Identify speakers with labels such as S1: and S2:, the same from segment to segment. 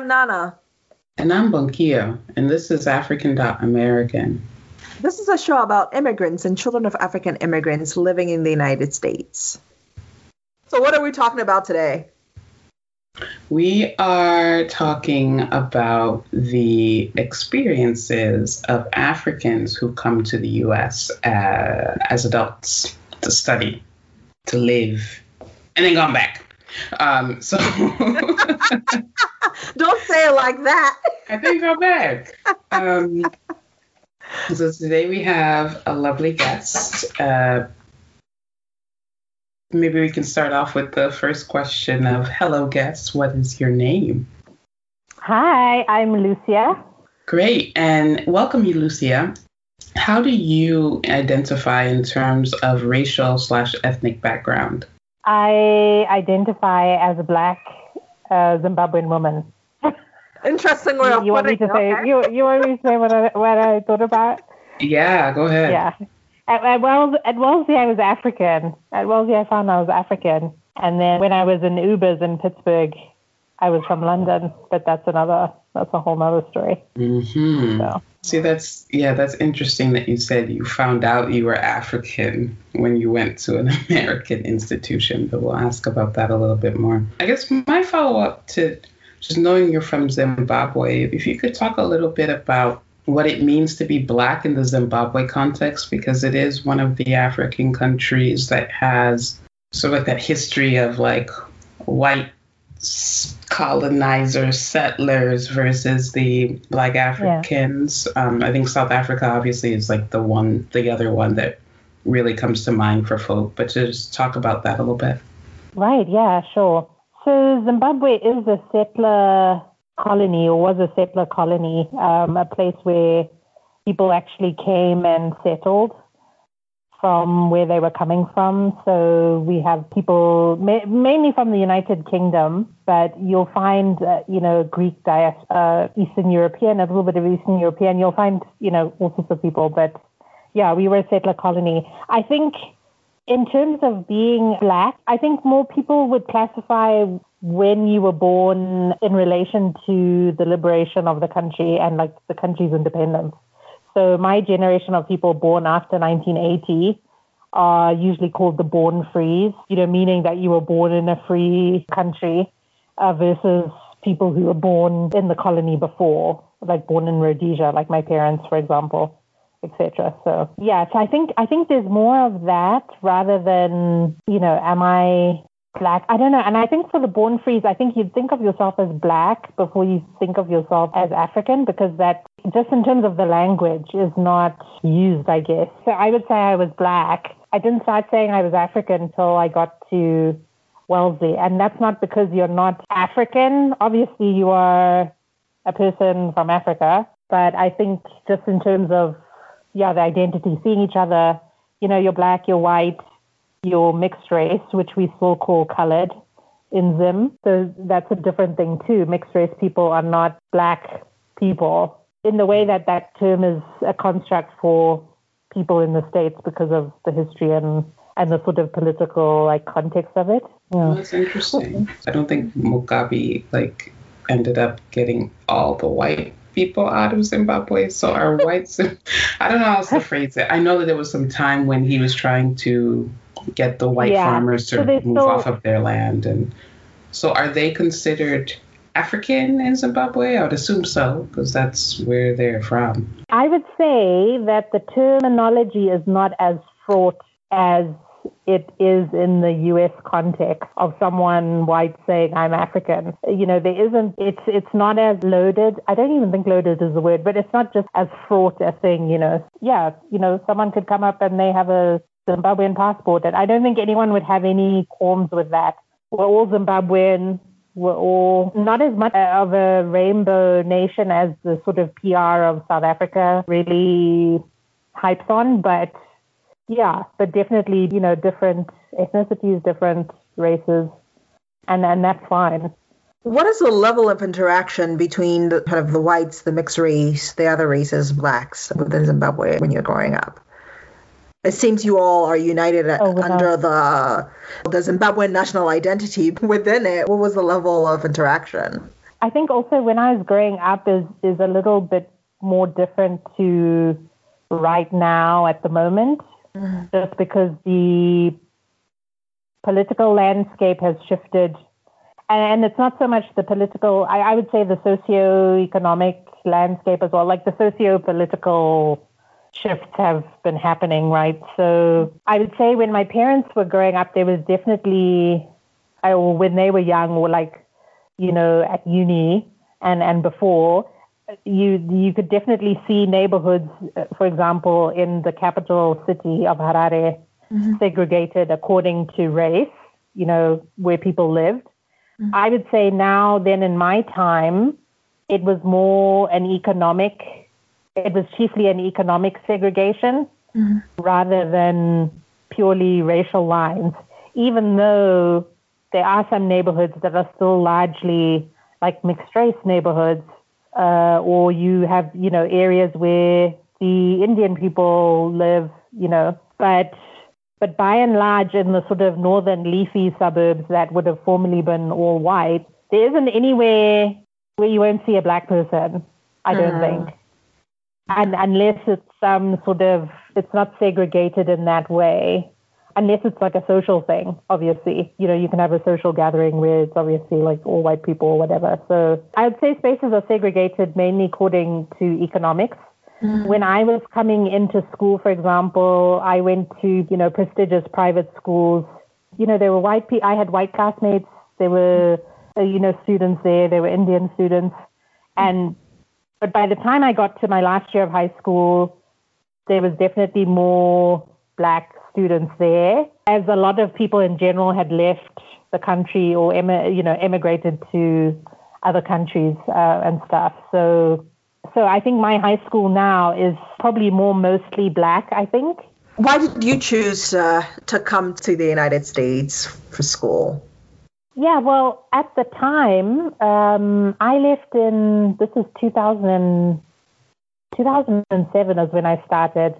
S1: I'm Nana.
S2: And I'm Bonkia, and this is African American.
S1: This is a show about immigrants and children of African immigrants living in the United States. So, what are we talking about today?
S2: We are talking about the experiences of Africans who come to the US uh, as adults to study, to live, and then gone back. Um, so don't
S1: say it like that.
S2: I think go back. Um, so today we have a lovely guest. Uh, maybe we can start off with the first question of hello guest what is your name
S3: hi i'm lucia
S2: great and welcome you lucia how do you identify in terms of racial slash ethnic background
S3: i identify as a black uh, zimbabwean woman
S1: interesting way
S3: you, you want me to say okay. you, you want me to say what I, what I thought about
S2: yeah go ahead
S3: yeah at, at, Wells, at Wellesley, I was African. At Wellesley, I found I was African. And then when I was in Ubers in Pittsburgh, I was from London. But that's another, that's a whole other story.
S2: Mm-hmm. So. See, that's, yeah, that's interesting that you said you found out you were African when you went to an American institution. But we'll ask about that a little bit more. I guess my follow up to just knowing you're from Zimbabwe, if you could talk a little bit about what it means to be black in the Zimbabwe context because it is one of the African countries that has sort of like that history of like white colonizers, settlers versus the black Africans. Yeah. Um, I think South Africa obviously is like the one, the other one that really comes to mind for folk. But to just talk about that a little bit.
S3: Right. Yeah. Sure. So Zimbabwe is a settler colony or was a settler colony, um, a place where people actually came and settled from where they were coming from. So we have people ma- mainly from the United Kingdom, but you'll find, uh, you know, Greek diaspora, uh, Eastern European, a little bit of Eastern European. You'll find, you know, all sorts of people. But yeah, we were a settler colony. I think in terms of being black, I think more people would classify when you were born in relation to the liberation of the country and like the country's independence. So my generation of people born after 1980 are usually called the born frees, you know, meaning that you were born in a free country uh, versus people who were born in the colony before, like born in Rhodesia, like my parents, for example, etc. So yeah, so I think I think there's more of that rather than you know, am I black. I don't know. And I think for the born frees, I think you'd think of yourself as black before you think of yourself as African because that, just in terms of the language, is not used, I guess. So I would say I was black. I didn't start saying I was African until I got to Wellesley. And that's not because you're not African. Obviously, you are a person from Africa. But I think just in terms of, yeah, the identity, seeing each other, you know, you're black, you're white, your mixed race, which we still call colored in Zim. So that's a different thing too. Mixed race people are not black people in the way that that term is a construct for people in the States because of the history and and the sort of political like context of it.
S2: Yeah. that's interesting. I don't think Mugabe like ended up getting all the white people out of Zimbabwe. So our whites, I don't know how else to phrase it. I know that there was some time when he was trying to get the white yeah. farmers to so move still... off of their land. And so, are they considered African in Zimbabwe? I would assume so, because that's where they're from.
S3: I would say that the terminology is not as fraught as it is in the US context of someone white saying I'm African. You know, there isn't it's it's not as loaded. I don't even think loaded is the word, but it's not just as fraught a thing, you know. Yeah, you know, someone could come up and they have a Zimbabwean passport. And I don't think anyone would have any qualms with that. We're all Zimbabwean. We're all not as much of a rainbow nation as the sort of PR of South Africa really hypes on, but yeah, but definitely, you know, different ethnicities, different races, and and that's fine.
S1: What is the level of interaction between the kind of the whites, the mixed race, the other races, blacks within Zimbabwe when you're growing up? It seems you all are united oh, under the the Zimbabwean national identity within it. What was the level of interaction?
S3: I think also when I was growing up is is a little bit more different to right now at the moment, mm-hmm. just because the political landscape has shifted. And, it's not so much the political, I, I would say the socio-economic landscape as well, like the socio-political shifts have been happening, right? So I would say when my parents were growing up, there was definitely, or when they were young, or like, you know, at uni and, and before, you you could definitely see neighborhoods, uh, for example, in the capital city of Harare, mm-hmm. segregated according to race, you know, where people lived. Mm-hmm. I would say now, then in my time, it was more an economic, it was chiefly an economic segregation mm-hmm. rather than purely racial lines, even though there are some neighborhoods that are still largely like mixed race neighborhoods, uh, or you have, you know, areas where the Indian people live, you know, but but by and large, in the sort of northern leafy suburbs that would have formerly been all white, there isn't anywhere where you won't see a black person, I don't mm. think. And unless it's some sort of, it's not segregated in that way, unless it's like a social thing, obviously. You know, you can have a social gathering where it's obviously like all white people or whatever. So I would say spaces are segregated mainly according to economics. Mm. When I was coming into school, for example, I went to, you know, prestigious private schools. You know, there were white people, I had white classmates. There were, uh, you know, students there. There were Indian students. And, but by the time I got to my last year of high school, there was definitely more black students there, as a lot of people in general had left the country or, em- you know, emigrated to other countries uh, and stuff. So so I think my high school now is probably more mostly black, I think.
S1: Why did you choose uh, to come to the United States for school?
S3: Yeah, well, at the time, um, I left in, this is 2000, 2007 is when I started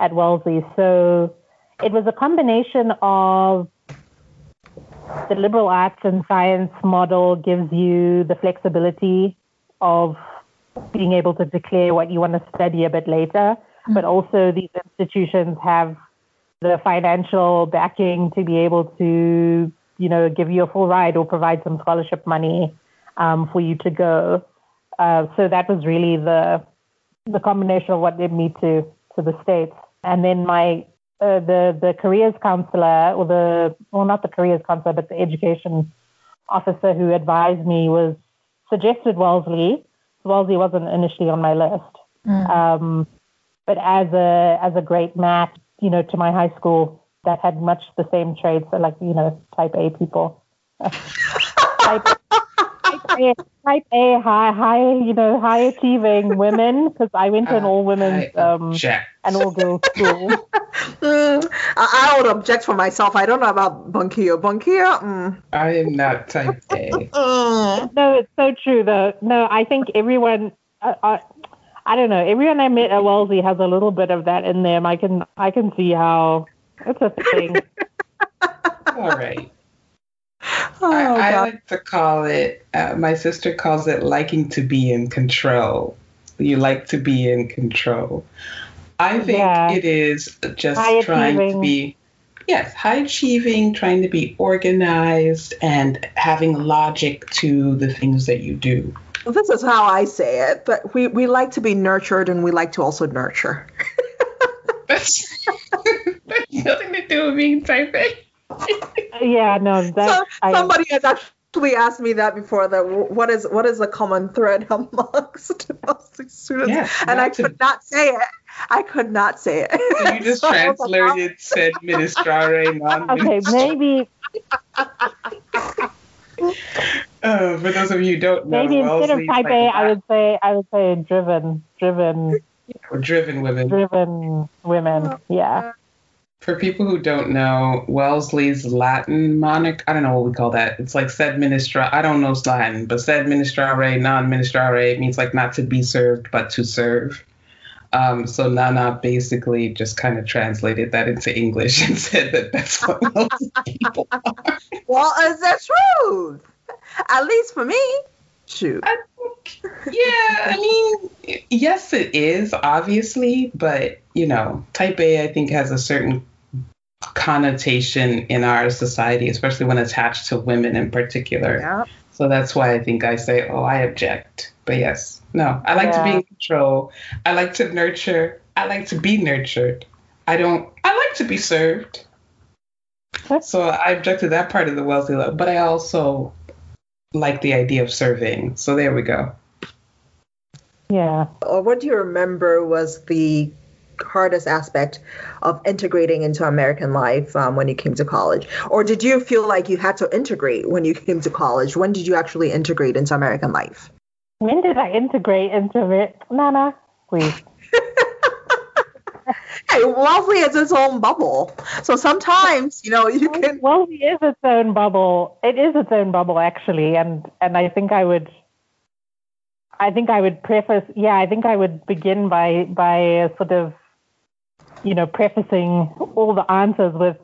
S3: at Wellesley. So it was a combination of the liberal arts and science model gives you the flexibility of being able to declare what you want to study a bit later, mm-hmm. but also these institutions have the financial backing to be able to, you know, give you a full ride or provide some scholarship money um, for you to go. Uh, so that was really the the combination of what led me to to the states. And then my uh, the the careers counselor or the well not the careers counselor but the education officer who advised me was suggested Wellesley Wellesley wasn't initially on my list. Mm. Um, but as a as a great match, you know, to my high school that had much the same traits, so like you know, type A people. type, type, A, type A, high, high, you know, high achieving women because I went to an uh, all women's um, an all girls school.
S1: mm, I, I, would object for myself. I don't know about Bunkyo. Bunkyo,
S2: mm. I am not type A.
S3: no, it's so true though. No, I think everyone. Uh, uh, I don't know. Everyone I met at Wellesley has a little bit of that in them. I can I can see how it's a thing.
S2: All right. Oh, I, I like to call it. Uh, my sister calls it liking to be in control. You like to be in control. I think yeah. it is just high trying achieving. to be, yes, high achieving, trying to be organized, and having logic to the things that you do.
S1: Well, this is how I say it, but we, we like to be nurtured and we like to also nurture.
S2: that's, that's nothing to do with being type A.
S3: yeah, no, that
S1: so, somebody has actually asked me that before. That what is what is the common thread amongst students? Yes, and I could not say it. I could not say it.
S2: You just so translated said ministrare non
S3: Okay, maybe.
S2: Uh, for those of you who don't know,
S3: maybe instead of type like A, I would say I would say driven, driven,
S2: or driven women.
S3: Driven women, yeah.
S2: For people who don't know, Wellesley's Latin monarch, I don't know what we call that. It's like sed ministra, I don't know Latin, but sed ministrare, non ministrare means like not to be served, but to serve. Um, so Nana basically just kind of translated that into English and said that that's what most people are.
S1: Well, is that true? At least for me. Shoot.
S2: I think, yeah, I mean, yes, it is, obviously, but, you know, type A, I think, has a certain connotation in our society, especially when attached to women in particular.
S1: Yeah.
S2: So that's why I think I say, oh, I object. But yes, no, I like to be in control. I like to nurture. I like to be nurtured. I don't, I like to be served. So I object to that part of the wealthy love, but I also like the idea of serving. So there we go.
S3: Yeah.
S1: Or what do you remember was the hardest aspect of integrating into American life um, when you came to college? Or did you feel like you had to integrate when you came to college? When did you actually integrate into American life?
S3: When did I integrate into it? Nana, please.
S1: Hey, Wellesley has its own bubble. So sometimes, you know, you can.
S3: Well, it is its own bubble. It is its own bubble, actually, and and I think I would. I think I would preface. Yeah, I think I would begin by by sort of, you know, prefacing all the answers with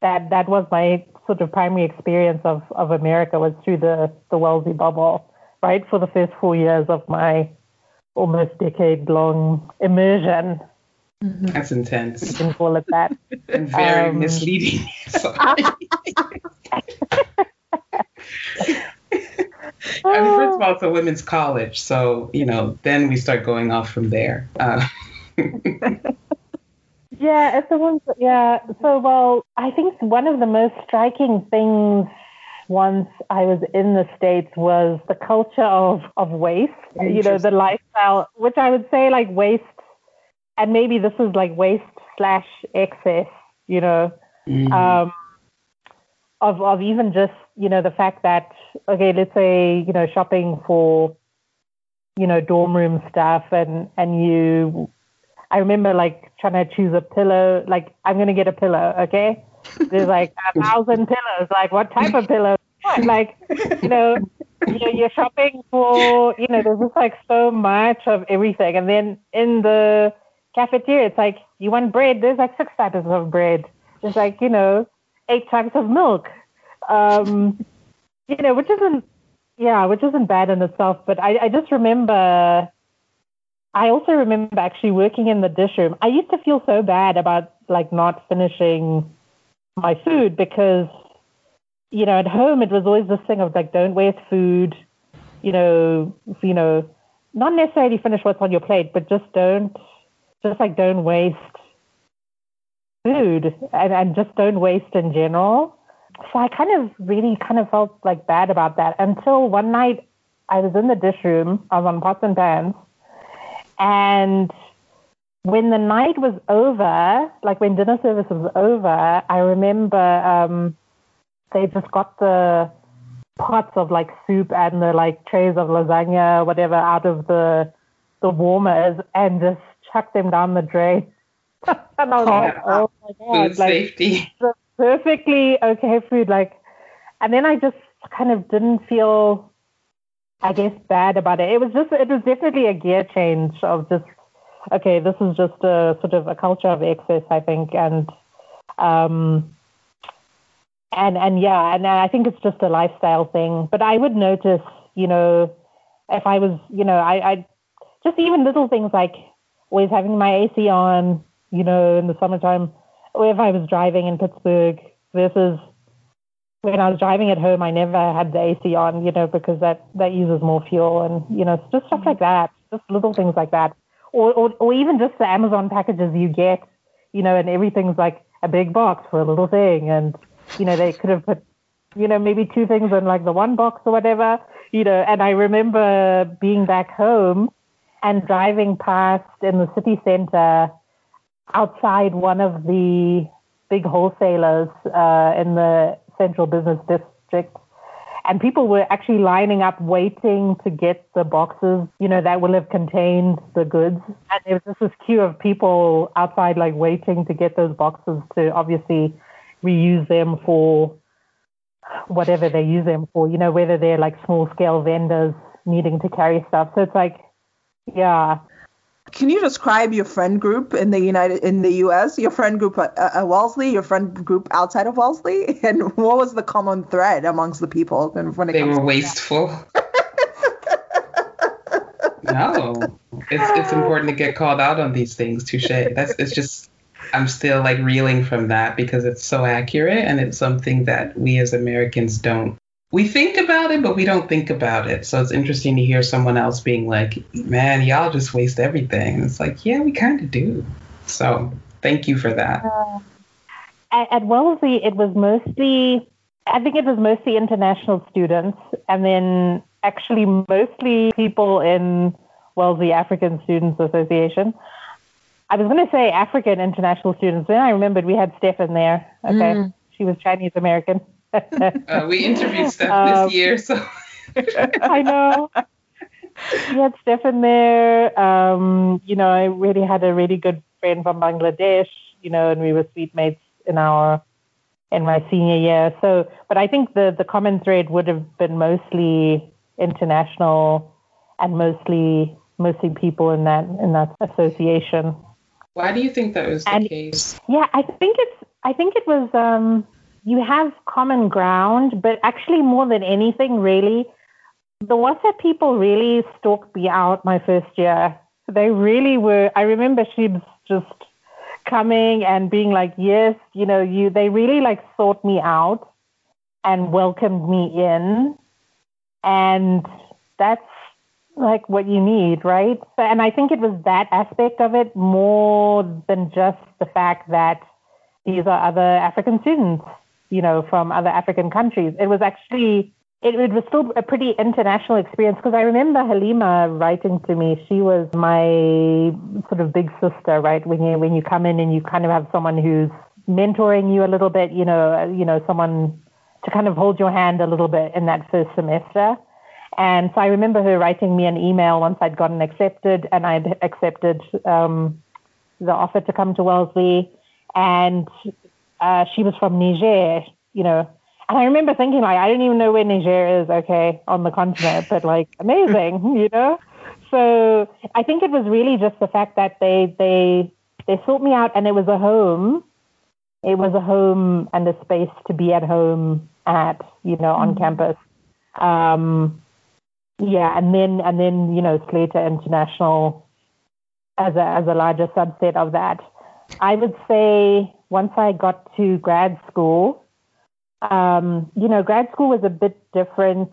S3: that. That was my sort of primary experience of of America was through the the Wellesley bubble, right? For the first four years of my almost decade long immersion,
S2: That's
S3: you
S2: intense
S3: can call it that.
S2: and very
S3: Um,
S2: misleading. Sorry. I mean, first of all, it's a women's college, so you know, then we start going off from there. Uh,
S3: Yeah, it's the ones. Yeah. So, well, I think one of the most striking things once I was in the States was the culture of, of waste, you know, the lifestyle, which I would say like waste, and maybe this is like waste slash excess, you know,
S2: mm,
S3: um, of, of even just, you know, the fact that, okay, let's say, you know, shopping for, you know, dorm room stuff and, and you, I remember like trying to choose a pillow, like I'm going to get a pillow. Okay. There's like a thousand pillows. Like what type of pillow? What? Like, you know, you're, you're shopping for, you know, there's just like so much of everything. And then in the cafeteria, it's like, you want bread? There's like six types of bread. There's like, you know, eight types of milk. Um, you know, which isn't, yeah, which isn't bad in itself. But I, I just remember, I also remember actually working in the dish room. I used to feel so bad about like not finishing my food because, you know, at home it was always this thing of like, don't waste food, you know, you know, not necessarily finish what's on your plate, but just don't, just like don't waste food and, and just don't waste in general. So I kind of really kind of felt like bad about that until one night I was in the dish room, I was on pots and pans, and when the night was over, like when dinner service was over, I remember um, they just got the pots of like soup and the like trays of lasagna, whatever, out of the the warmers and just chucked them down the drain. and I was like, oh my
S2: food
S3: god, like
S2: safety.
S3: perfectly okay food. Like, and then I just kind of didn't feel, I guess, bad about it. It was just, it was definitely a gear change of just, okay, this is just a sort of a culture of excess, I think, and, um, and and yeah, and I think it's just a lifestyle thing. But I would notice, you know, if I was, you know, I, I just even little things like always having my AC on, you know, in the summertime, or if I was driving in Pittsburgh versus when I was driving at home, I never had the AC on, you know, because that, that uses more fuel and, you know, just stuff like that, just little things like that. Or, or, or even just the Amazon packages you get, you know, and everything's like a big box for a little thing. And, you know, they could have put, you know, maybe two things in like the one box or whatever, you know, and I remember being back home and driving past in the city center outside one of the big wholesalers uh, in the central business district. And people were actually lining up waiting to get the boxes, you know, that will have contained the goods. And there was just this queue of people outside, like waiting to get those boxes to obviously reuse them for whatever they use them for, you know, whether they're like small scale vendors needing to carry stuff. So it's like, yeah,
S1: Can you describe your friend group in the United in the U.S. Your friend group at, at Wellesley, your friend group outside of Wellesley, and what was the common thread amongst the people? When it
S2: They
S1: comes
S2: were
S1: to
S2: wasteful. no, it's it's important to get called out on these things. Touche. That's it's just I'm still like reeling from that because it's so accurate and it's something that we as Americans don't. We think about it, but we don't think about it. So it's interesting to hear someone else being like, "Man, y'all just waste everything." And it's like, yeah, we kind of do. So thank you for that. Uh,
S3: at, at Wellesley, it was mostly. I think it was mostly international students, and then actually mostly people in Wellesley African Students Association. I was going to say African international students. Then I remembered we had Stefan there. Okay, mm. she was Chinese American.
S2: uh, we interviewed Steph um, this year, so
S3: I know. We had Stefan there. Um, you know, I really had a really good friend from Bangladesh. You know, and we were sweet mates in our in my senior year. So, but I think the the common thread would have been mostly international and mostly mostly people in that in that association.
S2: Why do you think that was the and, case?
S3: Yeah, I think it's I think it was um, you have common ground, but actually more than anything, really, the WASA people really stalked me out my first year. They really were. I remember she was just coming and being like, "Yes, you know, you." They really like sought me out and welcomed me in and that's like what you need, right? So, and I think it was that aspect of it more than just the fact that these are other African students, you know, from other African countries. It was actually it, it was still a pretty international experience because I remember Halima writing to me. She was my sort of big sister, right? When you when you come in and you kind of have someone who's mentoring you a little bit, you know, you know, someone to kind of hold your hand a little bit in that first semester. And so I remember her writing me an email once I'd gotten accepted and I'd accepted um, the offer to come to Wellesley. And uh, she was from Niger, you know. And I remember thinking, like, I don't even know where Niger is, okay, on the continent, but like, amazing, you know? So I think it was really just the fact that they, they, they sought me out and it was a home it was a home and a space to be at home at, you know, on mm-hmm. campus. Um, yeah, and then and then you know Slater International as a as a larger subset of that. I would say once I got to grad school, um, you know, grad school was a bit different.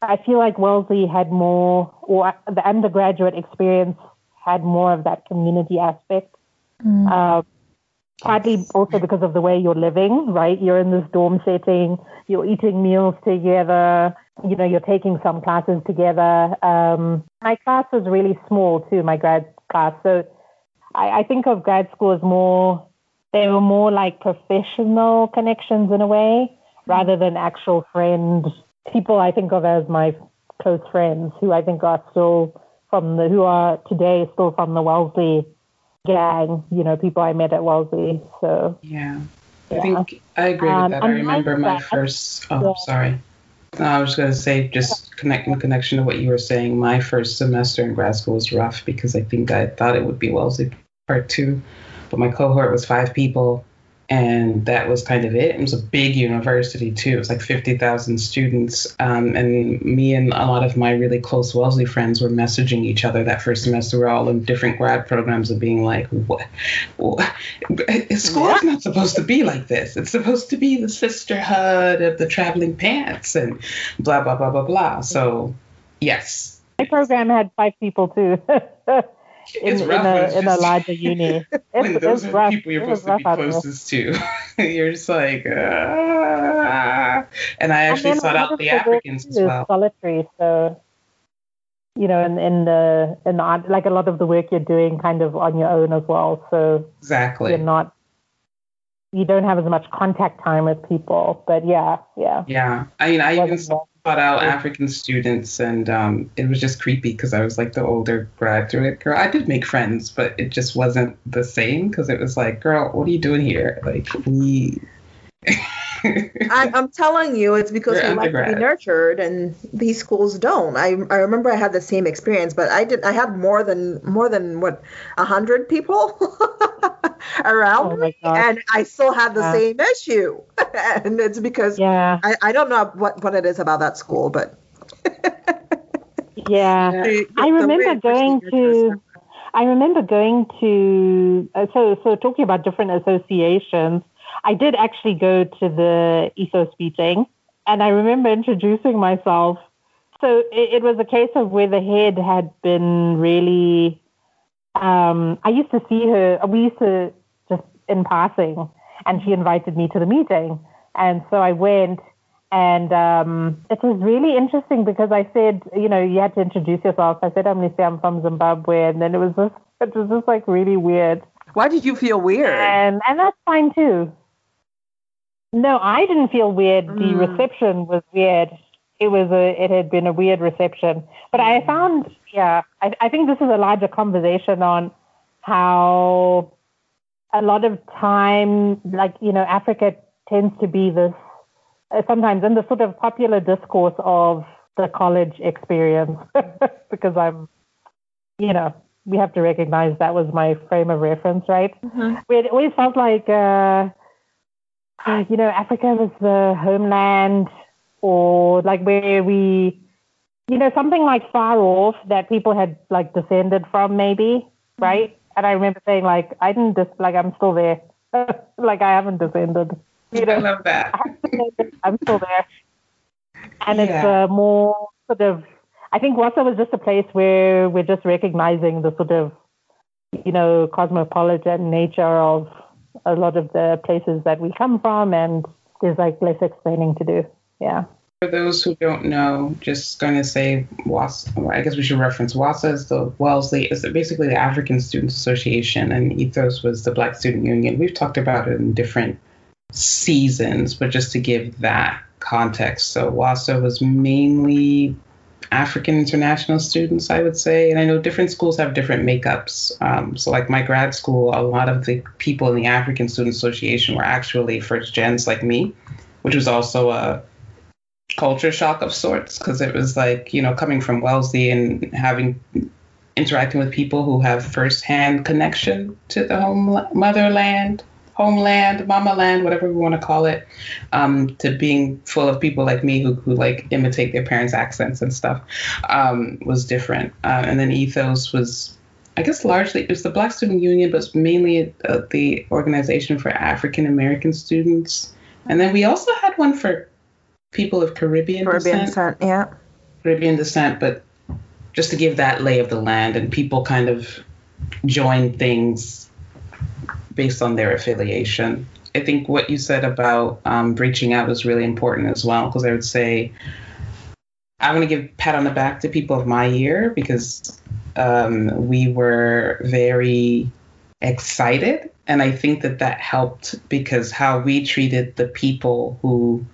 S3: I feel like Wellesley had more, or the undergraduate experience had more of that community aspect. Mm. Uh, partly also because of the way you're living, right? You're in this dorm setting, you're eating meals together, you know, you're taking some classes together. Um, my class was really small too, my grad class. So I, I think of grad school as more, they were more like professional connections in a way rather than actual friends. People I think of as my close friends who I think are still from the, who are today still from the Wellesley gang, you know, people I met at Wellesley. So
S2: yeah, I think I agree with um, that. I remember my that, first. Oh, yeah. sorry. No, I was going to say, just connecting connection to what you were saying. My first semester in grad school was rough because I think I thought it would be Wellesley part two, but my cohort was five people, and that was kind of it. It was a big university too. It was like fifty thousand students, um, and me and a lot of my really close Wellesley friends were messaging each other that first semester. We're all in different grad programs of being like, "What? what? School is not supposed to be like this. It's supposed to be the sisterhood of the traveling pants and blah blah blah blah blah." So, yes.
S3: My program had five people too. in, in, a, in a larger uni.
S2: when those are rough. people you're supposed to be closest to. you're just like, ah. And I actually and sought out the Africans as well.
S3: Solitary, so you know, in, in the in the, like a lot of the work you're doing kind of on your own as well. So
S2: exactly,
S3: you're not you don't have as much contact time with people. But yeah, yeah.
S2: Yeah, I mean, I even sought out African students, and um, it was just creepy because I was like the older graduate girl. I did make friends, but it just wasn't the same because it was like, girl, what are you doing here? Like we.
S1: I, am telling you, it's because You're we like to be nurtured, and these schools don't. I, I remember I had the same experience, but I did. I had more than more than what a hundred people around oh me, and I still had the yeah. same issue. and it's because yeah. I, I don't know what what it is about that school, but.
S3: Yeah,
S1: The-
S3: I remember
S1: way in which
S3: going to. I remember going to. Uh, so, so talking about different associations, I did actually go to the ethos meeting, and I remember introducing myself. So it, it was a case of where the head had been really. Um, I used to see her. We used to just in passing, and she invited me to the meeting, and so I went. And um, it was really interesting because I said, you know, you had to introduce yourself. I said, I'm Lucy, I'm from Zimbabwe. And then it was just, it was just like really weird.
S1: Why did you feel weird?
S3: And, and that's fine too. No, I didn't feel weird. The
S1: Mm.
S3: reception was weird. It was a, it had been a weird reception. But I found, yeah, I, I think this is a larger conversation on how a lot of time, like, you know, Africa tends to be this uh, sometimes in the sort of popular discourse of the college experience because I'm, you know, we have to recognize that was my frame of reference, right?
S1: Mhm.
S3: Where it always felt like, uh, you know, Africa was the homeland or like where we, you know, something like far off that people had like descended from maybe, right? And I remember saying like, I didn't just, like, I'm still there. like I haven't descended. You
S2: I
S3: know,
S2: love that.
S3: I'm still there. And it's
S2: Yeah.
S3: uh, more sort of, I think WASA was just a place where we're just recognizing the sort of, you know, cosmopolitan nature of a lot of the places that we come from, and there's like less explaining to do. Yeah.
S2: For those who don't know, just going to say WASA, I guess we should reference WASA is the Wellesley, is basically the African Students Association, and Ethos was the Black Student Union. We've talked about it in different seasons, but just to give that context. So WASA was mainly African international students, I would say. And I know different schools have different makeups. Um, so, like my grad school, a lot of the people in the African Student Association were actually first gens like me, which was also a culture shock of sorts because it was like, you know, coming from Wellesley and having interacting with people who have firsthand connection to the home motherland homeland, mama land, whatever we want to call it, um, to being full of people like me who, who like imitate their parents' accents and stuff um, was different. Uh, and then Ethos was, I guess, largely it was the Black Student Union, but it's mainly uh, the organization for African American students. And then we also had one for people of Caribbean,
S1: Caribbean
S2: descent.
S1: descent, yeah.
S2: Caribbean descent, but just to give that lay of the land and people kind of join things based on their affiliation. I think what you said about um, reaching out was really important as well, because I would say I want to give pat on the back to people of my year because um, we were very excited. And I think that that helped because how we treated the people who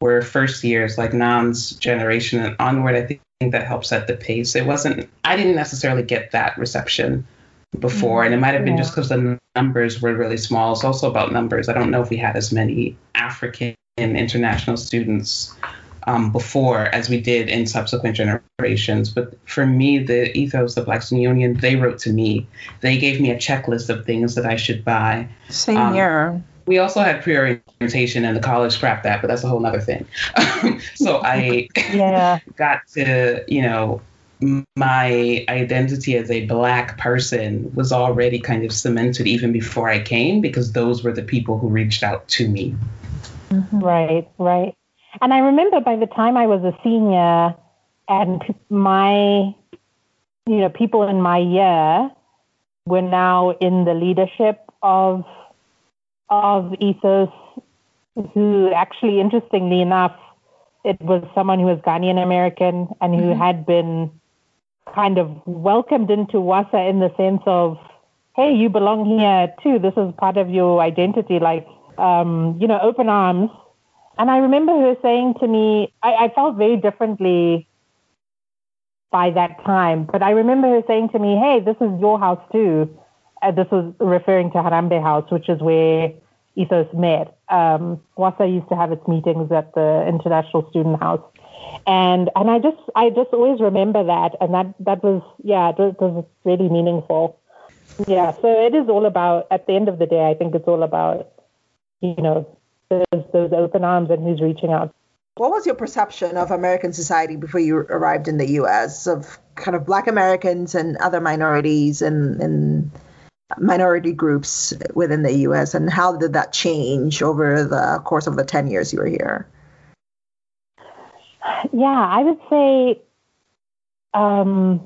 S2: were first years, like Nan's generation and onward, I think that helped set the pace. It wasn't, I didn't necessarily get that reception before, and it might have been
S3: Yeah.
S2: just because the numbers were really small. It's also about numbers. I don't know if we had as many African international students um, before as we did in subsequent generations. But for me, the ethos, the Black Student Union, they wrote to me. They gave me a checklist of things that I should buy.
S1: Same
S2: Um,
S1: here.
S2: We also had pre-orientation, and the college scrapped that, but that's a whole other thing. so I
S3: Yeah.
S2: got to, you know, my identity as a black person was already kind of cemented even before I came because those were the people who reached out to me.
S3: Right, right. And I remember by the time I was a senior and my, you know, people in my year were now in the leadership of, of Ethos, who actually, interestingly enough, it was someone who was Ghanaian American and who mm-hmm. had been kind of welcomed into WASA in the sense of, hey, you belong here too. This is part of your identity. Like, um, you know, open arms. And I remember her saying to me, I, I felt very differently by that time, but I remember her saying to me, hey, this is your house too. Uh, this was referring to Harambee House, which is where Ethos met. Um, WASA used to have its meetings at the International Student House. And and I just I just always remember that and that that was yeah it was, it was really meaningful. Yeah, so it is all about at the end of the day I think it's all about you know those those open arms and who's reaching out.
S1: what was your perception of American society before you arrived in the U.S. of kind of Black Americans and other minorities and, and minority groups within the U.S. and how did that change over the course of the ten years you were here?
S3: Yeah, I would say um,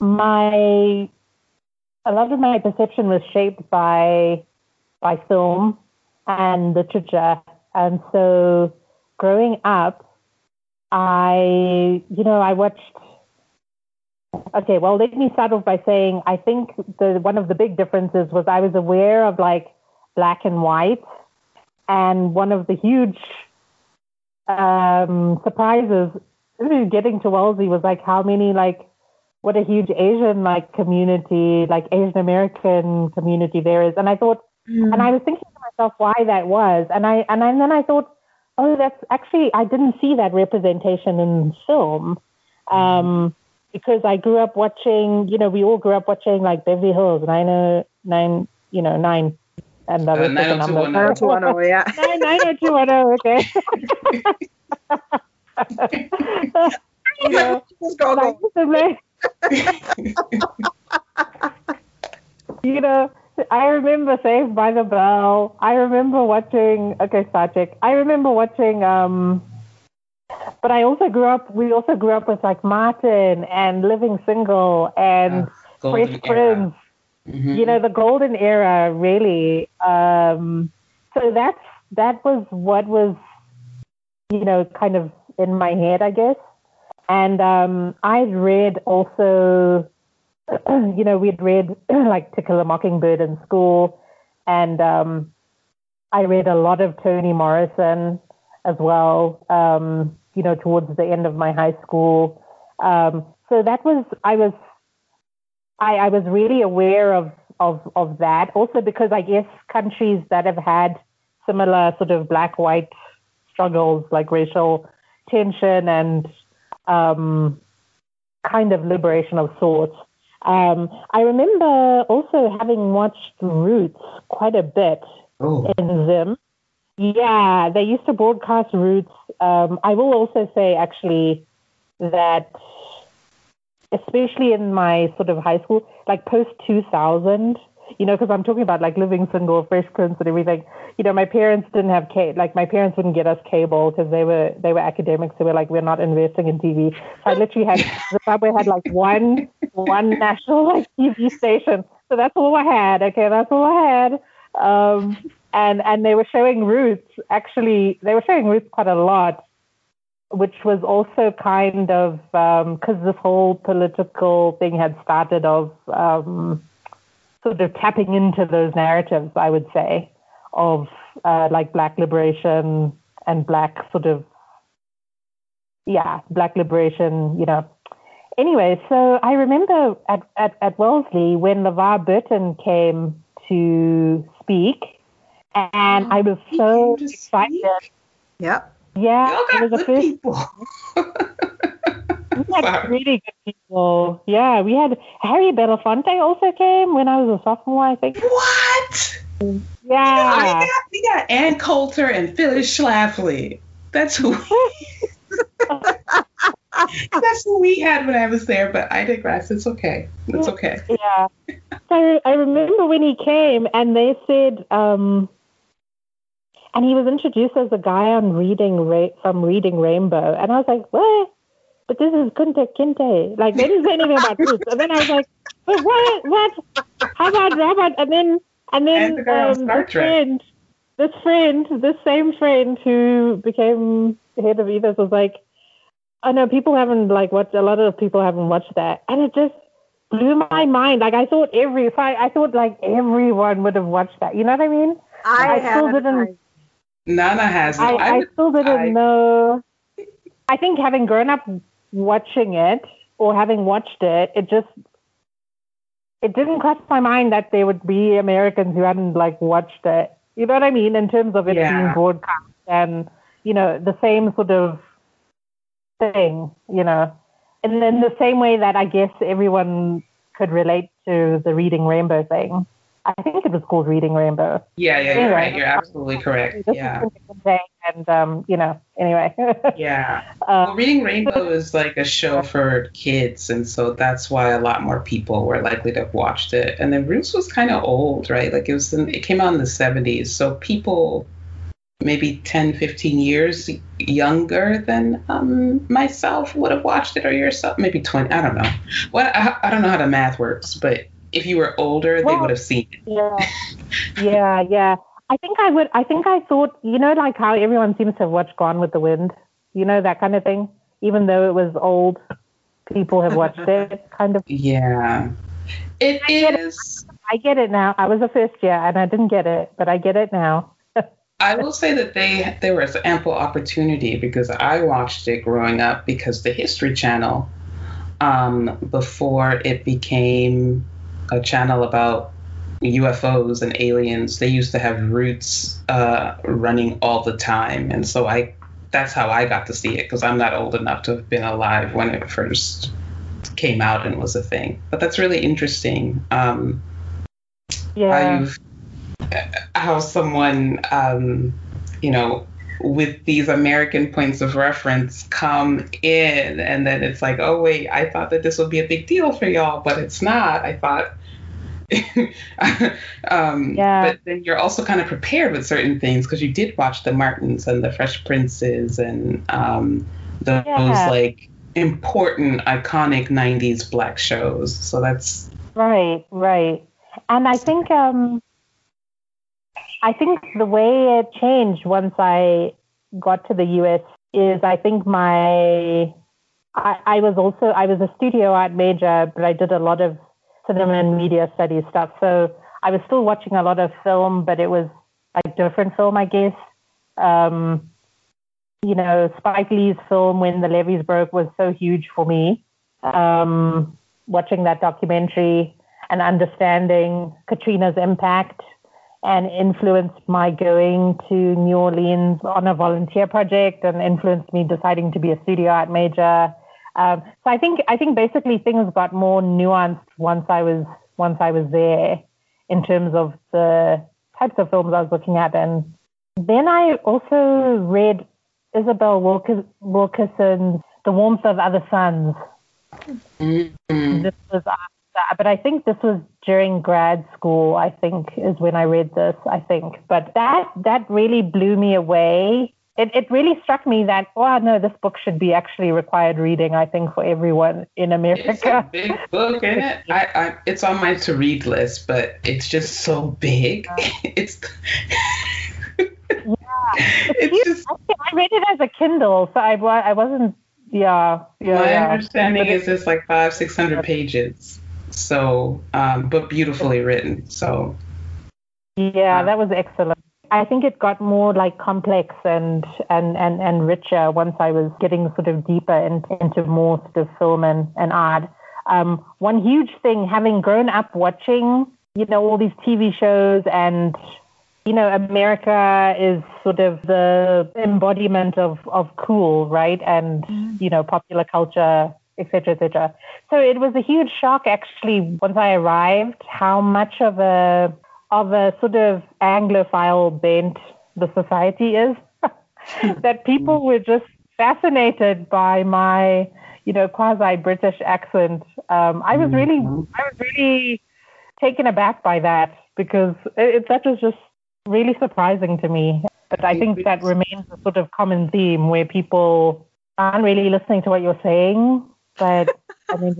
S3: my a lot of my perception was shaped by by film and literature, and so growing up, I you know I watched. Okay, well, let me start off by saying I think the one of the big differences was I was aware of like black and white, and one of the huge um, surprises getting to Wellesley was like how many like what a huge Asian like community, like Asian American community there is. And I thought, mm. and I was thinking to myself why that was, and I and, I, and then I thought, oh, that's actually I didn't see that representation in film. Um, because I grew up watching, you know, we all grew up watching like Beverly Hills, nine oh nine, you know, nine
S2: and the uh, 90210.
S3: yeah. 90210, okay. you know, you know, I remember Saved by the Bell. I remember watching, okay, Star Trek. I remember watching, um, but I also grew up, we also grew up with like Martin and Living Single and uh, Fresh Prince. Mm-hmm. You know, the golden era, really. Um, so that's, that was what was, you know, kind of in my head, I guess. And um, I'd read also, you know, we'd read like To Kill a Mockingbird in school. And um, I read a lot of Toni Morrison as well, um, you know, towards the end of my high school. Um, so that was, I was, I, I was really aware of, of, of that. Also because I guess countries that have had similar sort of black white struggles like racial tension and um, kind of liberation of sorts. Um, I remember also having watched Roots quite a bit oh. in Zim. Yeah, they used to broadcast Roots. Um, I will also say, actually, that especially in my sort of high school, like post 2000, you know, because I'm talking about like living single, Fresh and everything. You know, my parents didn't have cable. Like my parents wouldn't get us cable because they were they were academics. They were like, we're not investing in TV. So I literally had Zimbabwe had like one one national like TV station. So that's all I had. Okay, that's all I had. Um, and and they were showing Roots. Actually, they were showing Roots quite a lot which was also kind of because um, this whole political thing had started of um, sort of tapping into those narratives, I would say, of uh, like black liberation and black sort of, yeah, black liberation, you know. Anyway, so I remember at, at, at Wellesley when LeVar Burton came to speak, and oh, I was so excited.
S1: Yep.
S3: Yeah,
S2: was a first. People.
S3: we had Sorry. really good people. Yeah, we had Harry Belafonte also came when I was a sophomore, I think.
S2: What?
S3: Yeah.
S2: We got, we got Ann Coulter and Phyllis Schlafly. That's who. That's who we had when I was there, but I digress. It's okay. It's okay.
S3: Yeah. So I remember when he came and they said, um, and he was introduced as a guy on reading Ra- from Reading Rainbow, and I was like, what? but this is Kunta Kinte. Like they didn't say anything about Roots. And then I was like, but what? What? How about Robert? And then and then um, this friend, this friend, this same friend who became head of Ethos was like, I oh, know people haven't like watched. A lot of people haven't watched that, and it just blew my mind. Like I thought every, I, I thought like everyone would have watched that. You know what I mean?
S1: I, I still didn't.
S2: Nana has.
S3: I, I, I still didn't I, know. I think having grown up watching it or having watched it, it just it didn't cross my mind that there would be Americans who hadn't like watched it. You know what I mean? In terms of it yeah. being broadcast and you know the same sort of thing, you know, and in the same way that I guess everyone could relate to the Reading Rainbow thing. I think it was called Reading Rainbow.
S2: Yeah, yeah, you're right. You're absolutely correct. yeah.
S3: and um, you know, anyway.
S2: yeah. well, Reading Rainbow is like a show for kids, and so that's why a lot more people were likely to have watched it. And then Roots was kind of old, right? Like it was, in, it came out in the '70s, so people maybe 10, 15 years younger than um, myself would have watched it, or yourself, maybe 20. I don't know. What I, I don't know how the math works, but if you were older, well, they would have seen it.
S3: Yeah, yeah, yeah. I think I would. I think I thought, you know, like how everyone seems to have watched Gone with the Wind, you know, that kind of thing. Even though it was old, people have watched it, kind of.
S2: Yeah, it
S3: I
S2: is.
S3: It. I get it now. I was a first year and I didn't get it, but I get it now.
S2: I will say that they there was ample opportunity because I watched it growing up because the History Channel, um, before it became a channel about UFOs and aliens. They used to have Roots uh, running all the time, and so I that's how I got to see it because I'm not old enough to have been alive when it first came out and was a thing. But that's really interesting. Um,
S3: yeah.
S2: How someone, um, you know, with these American points of reference come in, and then it's like, oh wait, I thought that this would be a big deal for y'all, but it's not. I thought um, yeah. But then you're also kind of prepared with certain things because you did watch the Martins and the Fresh Princes and um, those yeah. like important, iconic '90s black shows. So that's
S3: right, right. And I think um, I think the way it changed once I got to the U.S. is I think my I, I was also I was a studio art major, but I did a lot of cinema and media studies stuff. So I was still watching a lot of film, but it was a different film, I guess. Um, you know, Spike Lee's film When the Levees Broke was so huge for me. Um, watching that documentary and understanding Katrina's impact and influenced my going to New Orleans on a volunteer project and influenced me deciding to be a studio art major um, so I think I think basically things got more nuanced once I was once I was there in terms of the types of films I was looking at, and then I also read Isabel Wilkerson's The Warmth of Other Suns. Mm-hmm. This was after, but I think this was during grad school. I think is when I read this. I think, but that that really blew me away it, it really struck me that, oh, no, this book should be actually required reading, I think, for everyone in America.
S2: It's a big book, isn't it? I, I, it's on my to read list, but it's just so big. it's.
S3: yeah. It's just, I read it as a Kindle, so I, I wasn't, yeah. yeah
S2: my
S3: yeah.
S2: understanding is it's like five, 600 pages. So, um, but beautifully written. So.
S3: Yeah, that was excellent. I think it got more like complex and and and, and richer once I was getting sort of deeper in, into more sort of film and, and art. Um, one huge thing, having grown up watching, you know, all these TV shows and you know, America is sort of the embodiment of, of cool, right? And, mm. you know, popular culture, et cetera, et cetera. So it was a huge shock, actually, once I arrived, how much of a of a sort of Anglophile bent the society is. that people were just fascinated by my, you know, quasi British accent. Um, I was really, mm-hmm. I was really taken aback by that because it, that was just really surprising to me. But I think that remains a sort of common theme where people aren't really listening to what you're saying. But I mean,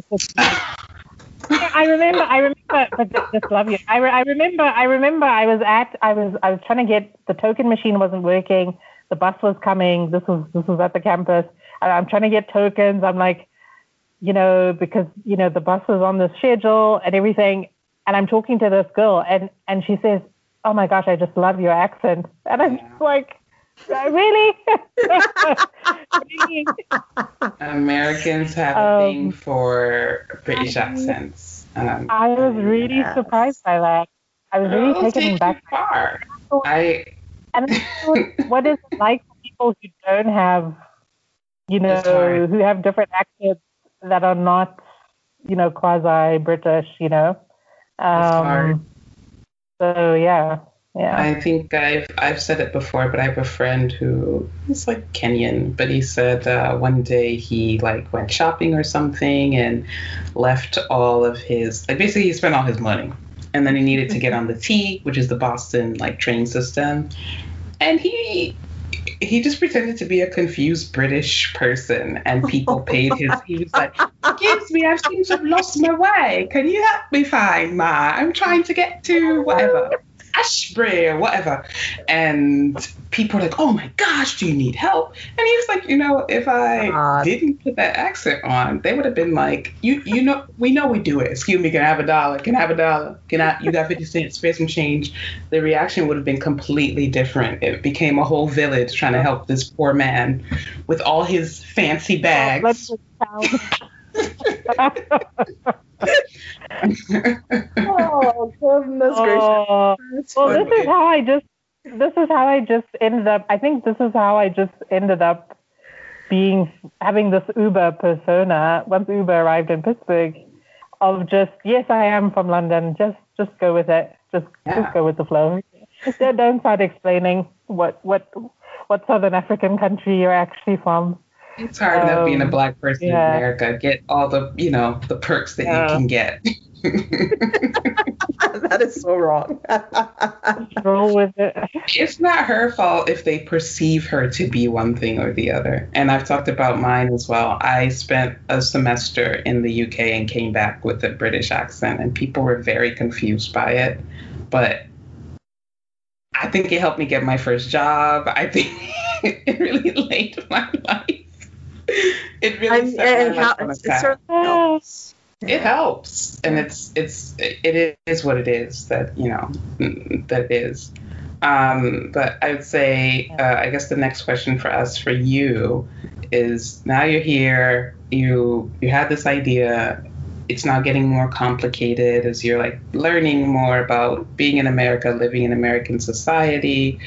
S3: yeah, I remember. I remember. But just, just love you. I, re- I remember. I remember. I was at. I was. I was trying to get the token machine wasn't working. The bus was coming. This was. This was at the campus. And I'm trying to get tokens. I'm like, you know, because you know the bus was on the schedule and everything. And I'm talking to this girl, and and she says, "Oh my gosh, I just love your accent." And I'm just like. Uh, really?
S2: really? Americans have a um, thing for British accents.
S3: Um, I was really yes. surprised by that. I was really taken back.
S2: Far. I
S3: and what is it like for people who don't have, you know, who have different accents that are not, you know, quasi British, you know. Um, so yeah. Yeah.
S2: I think I've I've said it before, but I have a friend who is like Kenyan, but he said uh, one day he like went shopping or something and left all of his like basically he spent all his money, and then he needed to get on the T, which is the Boston like train system, and he he just pretended to be a confused British person, and people paid his. He was like, "Excuse me, I seem to have lost my way. Can you help me find my? I'm trying to get to whatever." Ashbury or whatever. And people are like, oh my gosh, do you need help? And he was like, you know, if I
S1: God.
S2: didn't put that accent on, they would have been like, you you know, we know we do it. Excuse me, can I have a dollar? Can I have a dollar? Can I, you got 50 cents, spare some change? The reaction would have been completely different. It became a whole village trying to help this poor man with all his fancy bags.
S3: Count.
S1: Oh goodness oh. gracious!
S3: Oh,
S1: That's
S3: well,
S1: funny.
S3: this is how I just. This is how I just ended up. I think this is how I just ended up being having this Uber persona once Uber arrived in Pittsburgh. Of just yes, I am from London. Just just go with it. Just
S2: Yeah.
S3: just go with the flow. Don't start explaining what what what Southern African country you're actually from.
S2: It's hard enough being a
S3: Um,
S2: black person
S3: yeah.
S2: in America. Get all the, you know, the perks that
S3: Yeah.
S2: you can get.
S1: that is so wrong.
S3: Roll with it.
S2: it's not her fault if they perceive her to be one thing or the other. And I've talked about mine as well. I spent a semester in the UK and came back with a British accent, and people were very confused by it. But I think it helped me get my first job. I think it really laid my life. It really
S1: I'm,
S2: set my
S1: how,
S2: life on a
S1: it's, it
S2: path.
S1: certainly helps.
S2: it helps. And it's it's it is what it is that you know that it is. Um, but i would say uh, i guess the next question for us for you is now you're here you you had this idea. It's now getting more complicated as you're like learning more about being in america living in american society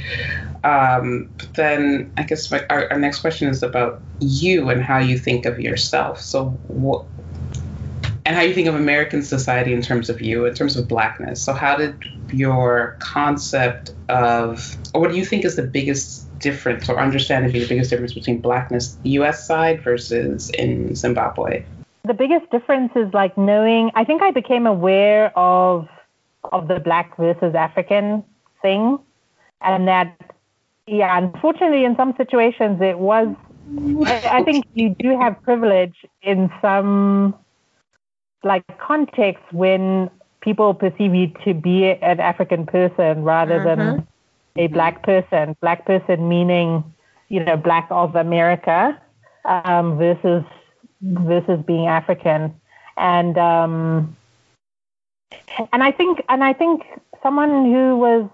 S2: um, but then i guess my, our, our next question is about you and how you think of yourself so what and how you think of American society in terms of you, in terms of blackness. So, how did your concept of, or what do you think is the biggest difference, or understand to be the biggest difference between blackness, U.S. side versus in Zimbabwe?
S3: the biggest difference is like knowing i think i became aware of of the black versus african thing and that yeah unfortunately in some situations it was I, I think you do have privilege in some like contexts when people perceive you to be an african person rather than a black person. Black person meaning you know black of america um, versus versus being African, and um, and I think and I think someone who was,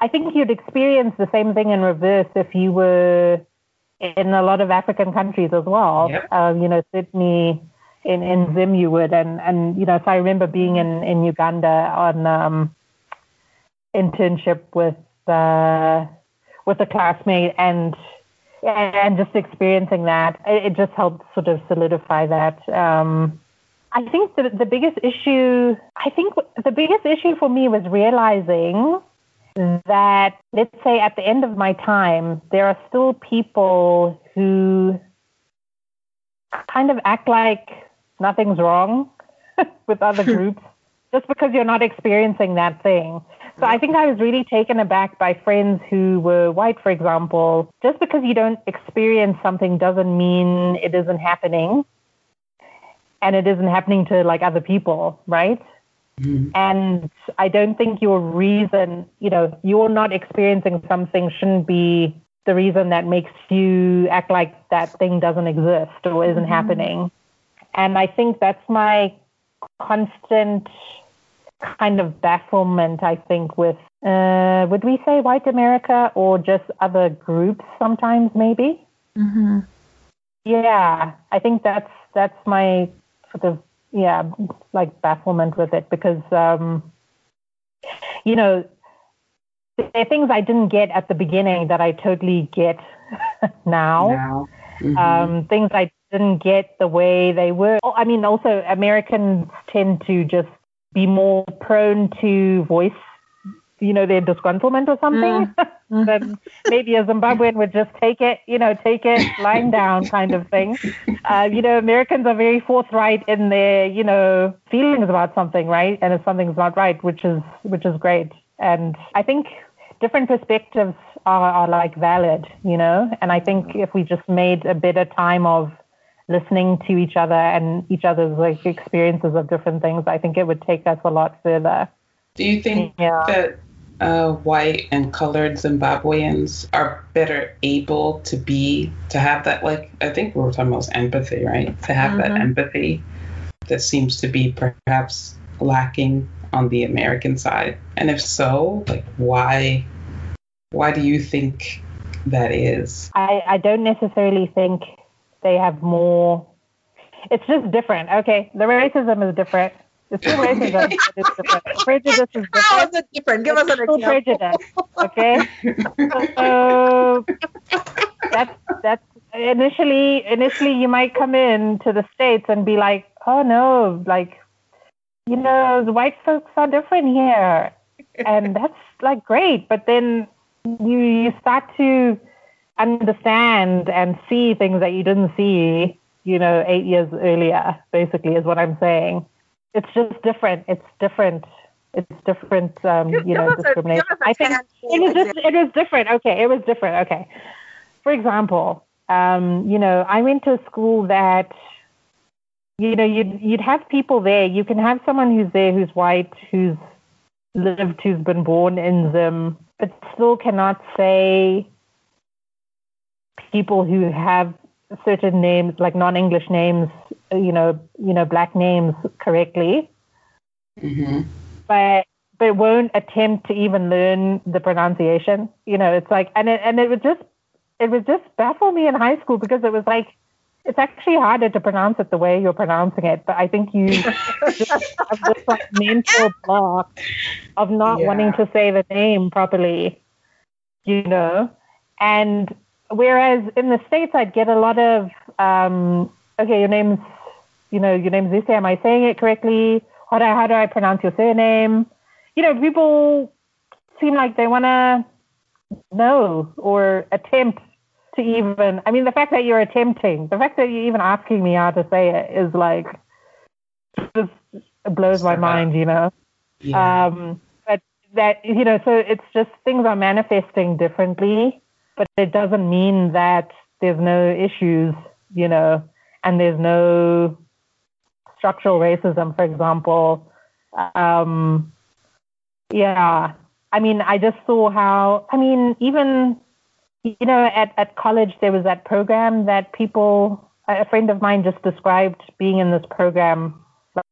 S3: I think you'd experience the same thing in reverse if you were in a lot of African countries as well.
S2: Yep.
S3: Um, you know, Sydney, in in Zim you would, and and you know, so I remember being in in Uganda on um, internship with uh, with a classmate and and just experiencing that, it, it just helped sort of solidify that. Um, I think the the biggest issue, I think the biggest issue for me was realizing that, let's say, at the end of my time, there are still people who kind of act like nothing's wrong with other groups just because you're not experiencing that thing. So I think I was really taken aback by friends who were white, for example. Just because you don't experience something doesn't mean it isn't happening. And it isn't happening to like other people, right?
S2: Mhm.
S3: And I don't think your reason, you know, you're not experiencing something shouldn't be the reason that makes you act like that thing doesn't exist or isn't happening. And I think that's my constant kind of bafflement, I think, with, uh, would we say white America or just other groups sometimes, maybe?
S1: Mm-hmm.
S3: Yeah, I think that's that's my sort of yeah like bafflement with it because um, you know there are things I didn't get at the beginning that I totally get now.
S2: Now. Mhm.
S3: Um, things I didn't get the way they were. Oh, I mean, also Americans tend to just be more prone to voice you know, their disgruntlement or something, mm. then maybe a Zimbabwean would just take it, you know, take it lying down kind of thing. Uh, you know, Americans are very forthright in their, you know, feelings about something, right? And if something's not right, which is which is great. And I think different perspectives are, are like valid, you know. And I think if we just made a better time of listening to each other and each other's like experiences of different things, I think it would take us a lot further.
S2: Do you think yeah. that uh, white and colored Zimbabweans are better able to be to have that like I think we were talking about empathy, right? To have mm-hmm. that empathy that seems to be perhaps lacking on the American side? And if so, like why why do you think that is?
S3: I, I don't necessarily think they have more it's just different. Okay, the racism is different. It's still racism, but it's different. Prejudice is different.
S1: How is it different? Give it's us an example.
S3: prejudice. Okay. so that's that's initially initially you might come in to the states and be like, oh no, like you know, the white folks are different here. And that's like great. But then you, you start to understand and see things that you didn't see, you know, eight years earlier, basically, is what I'm saying. It's just different. It's different. It's different, um, you know, discrimination. I think it was just, it was different. Okay, it was different. Okay. For example, um, you know, I went to a school that you know, you'd you'd have people there. You can have someone who's there who's white, who's lived, who's been born in them, but still cannot say people who have certain names, like non-English names, you know, you know, black names correctly. Mm-hmm. But but won't attempt to even learn the pronunciation. You know, it's like, and it and it would just it would just baffle me in high school because it was like it's actually harder to pronounce it the way you're pronouncing it, but I think you just have this like mental block of not yeah. wanting to say the name properly, you know. And whereas in the states, I'd get a lot of, um, okay, your name's, you know, your name name's Zise. Am I saying it correctly? How do I, how do I pronounce your surname? You know, people seem like they want to know or attempt to even, I mean, the fact that you're attempting, the fact that you're even asking me how to say it is like, just blows my mind, you know? Yeah. Um, but that, you know, so it's just things are manifesting differently, but it doesn't mean that there's no issues, you know, and there's no structural racism, for example. Um, yeah. I mean, I just saw how, I mean, even you know, at, at college, there was that program that people, a friend of mine just described being in this program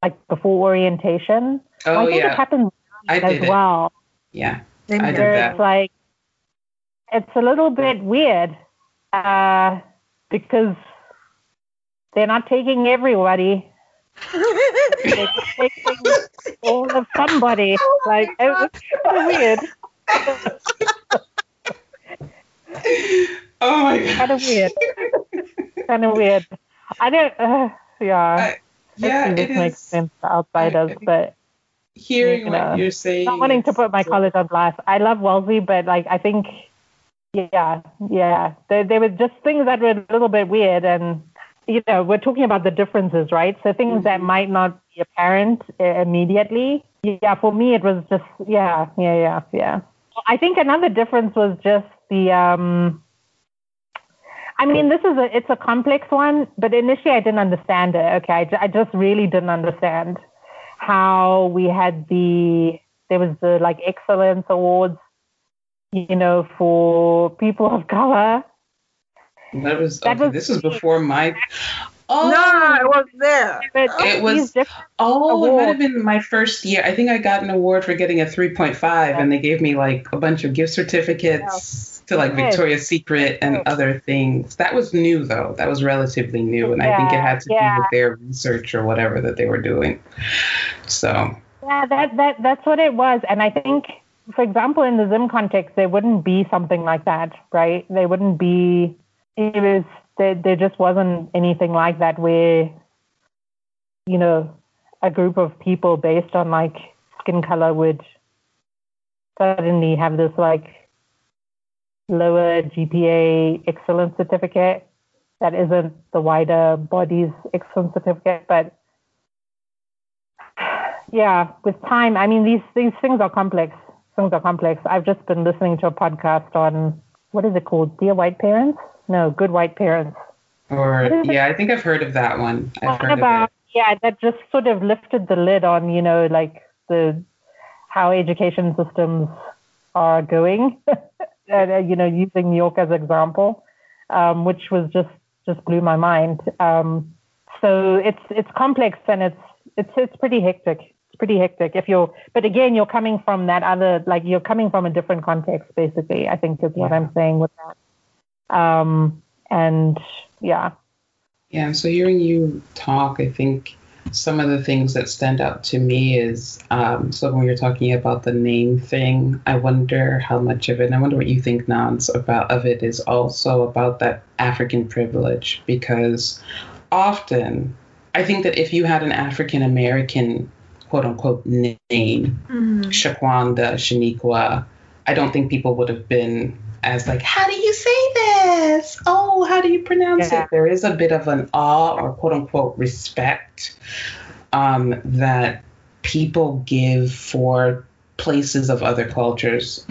S3: like before orientation.
S2: Oh,
S3: I think
S2: yeah.
S3: it happened
S2: I
S3: as well.
S2: Yeah. I did that.
S3: It's like, it's a little bit weird uh, because they're not taking everybody. They're taking all of somebody. Oh like, it was kind of weird.
S2: oh my god.
S3: Kind of weird. kind of weird. I don't. Uh, yeah.
S2: Uh, yeah,
S3: it, it makes sense to outsiders, I, but
S2: hearing you know, what you're saying.
S3: Not wanting to put my so, college on blast. I love Wellesley, but like I think, yeah, yeah, there there were just things that were a little bit weird, and you know, we're talking about the differences, right? So things mm-hmm. that might not be apparent uh, immediately. Yeah, for me it was just yeah, yeah, yeah, yeah. I think another difference was just the um, I mean, this is a it's a complex one, but initially I didn't understand it. Okay, I, I just really didn't understand how we had the there was the like excellence awards, you know, for people of color.
S2: That was, that okay, was this is before my
S1: Oh no, it wasn't there.
S2: it was. Oh, awards. it might have been my first year. I think I got an award for getting a 3.5, yeah. and they gave me like a bunch of gift certificates yeah. to like Victoria's Secret and other things. That was new though. That was relatively new, and yeah. I think it had to do with their research or whatever that they were doing. So.
S3: Yeah, that that that's what it was, and I think. For example, in the Zim context, there wouldn't be something like that, right? They wouldn't be. It was there, there just wasn't anything like that where, you know, a group of people based on like skin color would suddenly have this like lower GPA excellence certificate that isn't the wider body's excellence certificate. But yeah, with time, I mean, these, these things are complex. Things are complex. I've just been listening to a podcast on what is it called? Dear White Parents? No, Good White Parents.
S2: Or yeah, I think I've heard of that one. I've heard
S3: about,
S2: of it.
S3: Yeah, that just sort of lifted the lid on, you know, like the how education systems are going. uh, you know, using New York as an example, um, which was just just blew my mind. Um, so it's it's complex and it's it's it's pretty hectic. It's pretty hectic. If you're, but again, you're coming from that other, like you're coming from a different context, basically. I think is what I'm saying with that. Um, and yeah.
S2: Yeah. So hearing you talk, I think some of the things that stand out to me is um, so when you're talking about the name thing, I wonder how much of it, I wonder what you think, Nance, about of it is also about that African privilege because often I think that if you had an African American quote unquote name, mm-hmm. Shaquanda, Shaniqua, I don't think people would have been as like, how do you say this? Oh, how do you pronounce yeah. it? There is a bit of an awe or quote unquote respect um, that people give for places of other cultures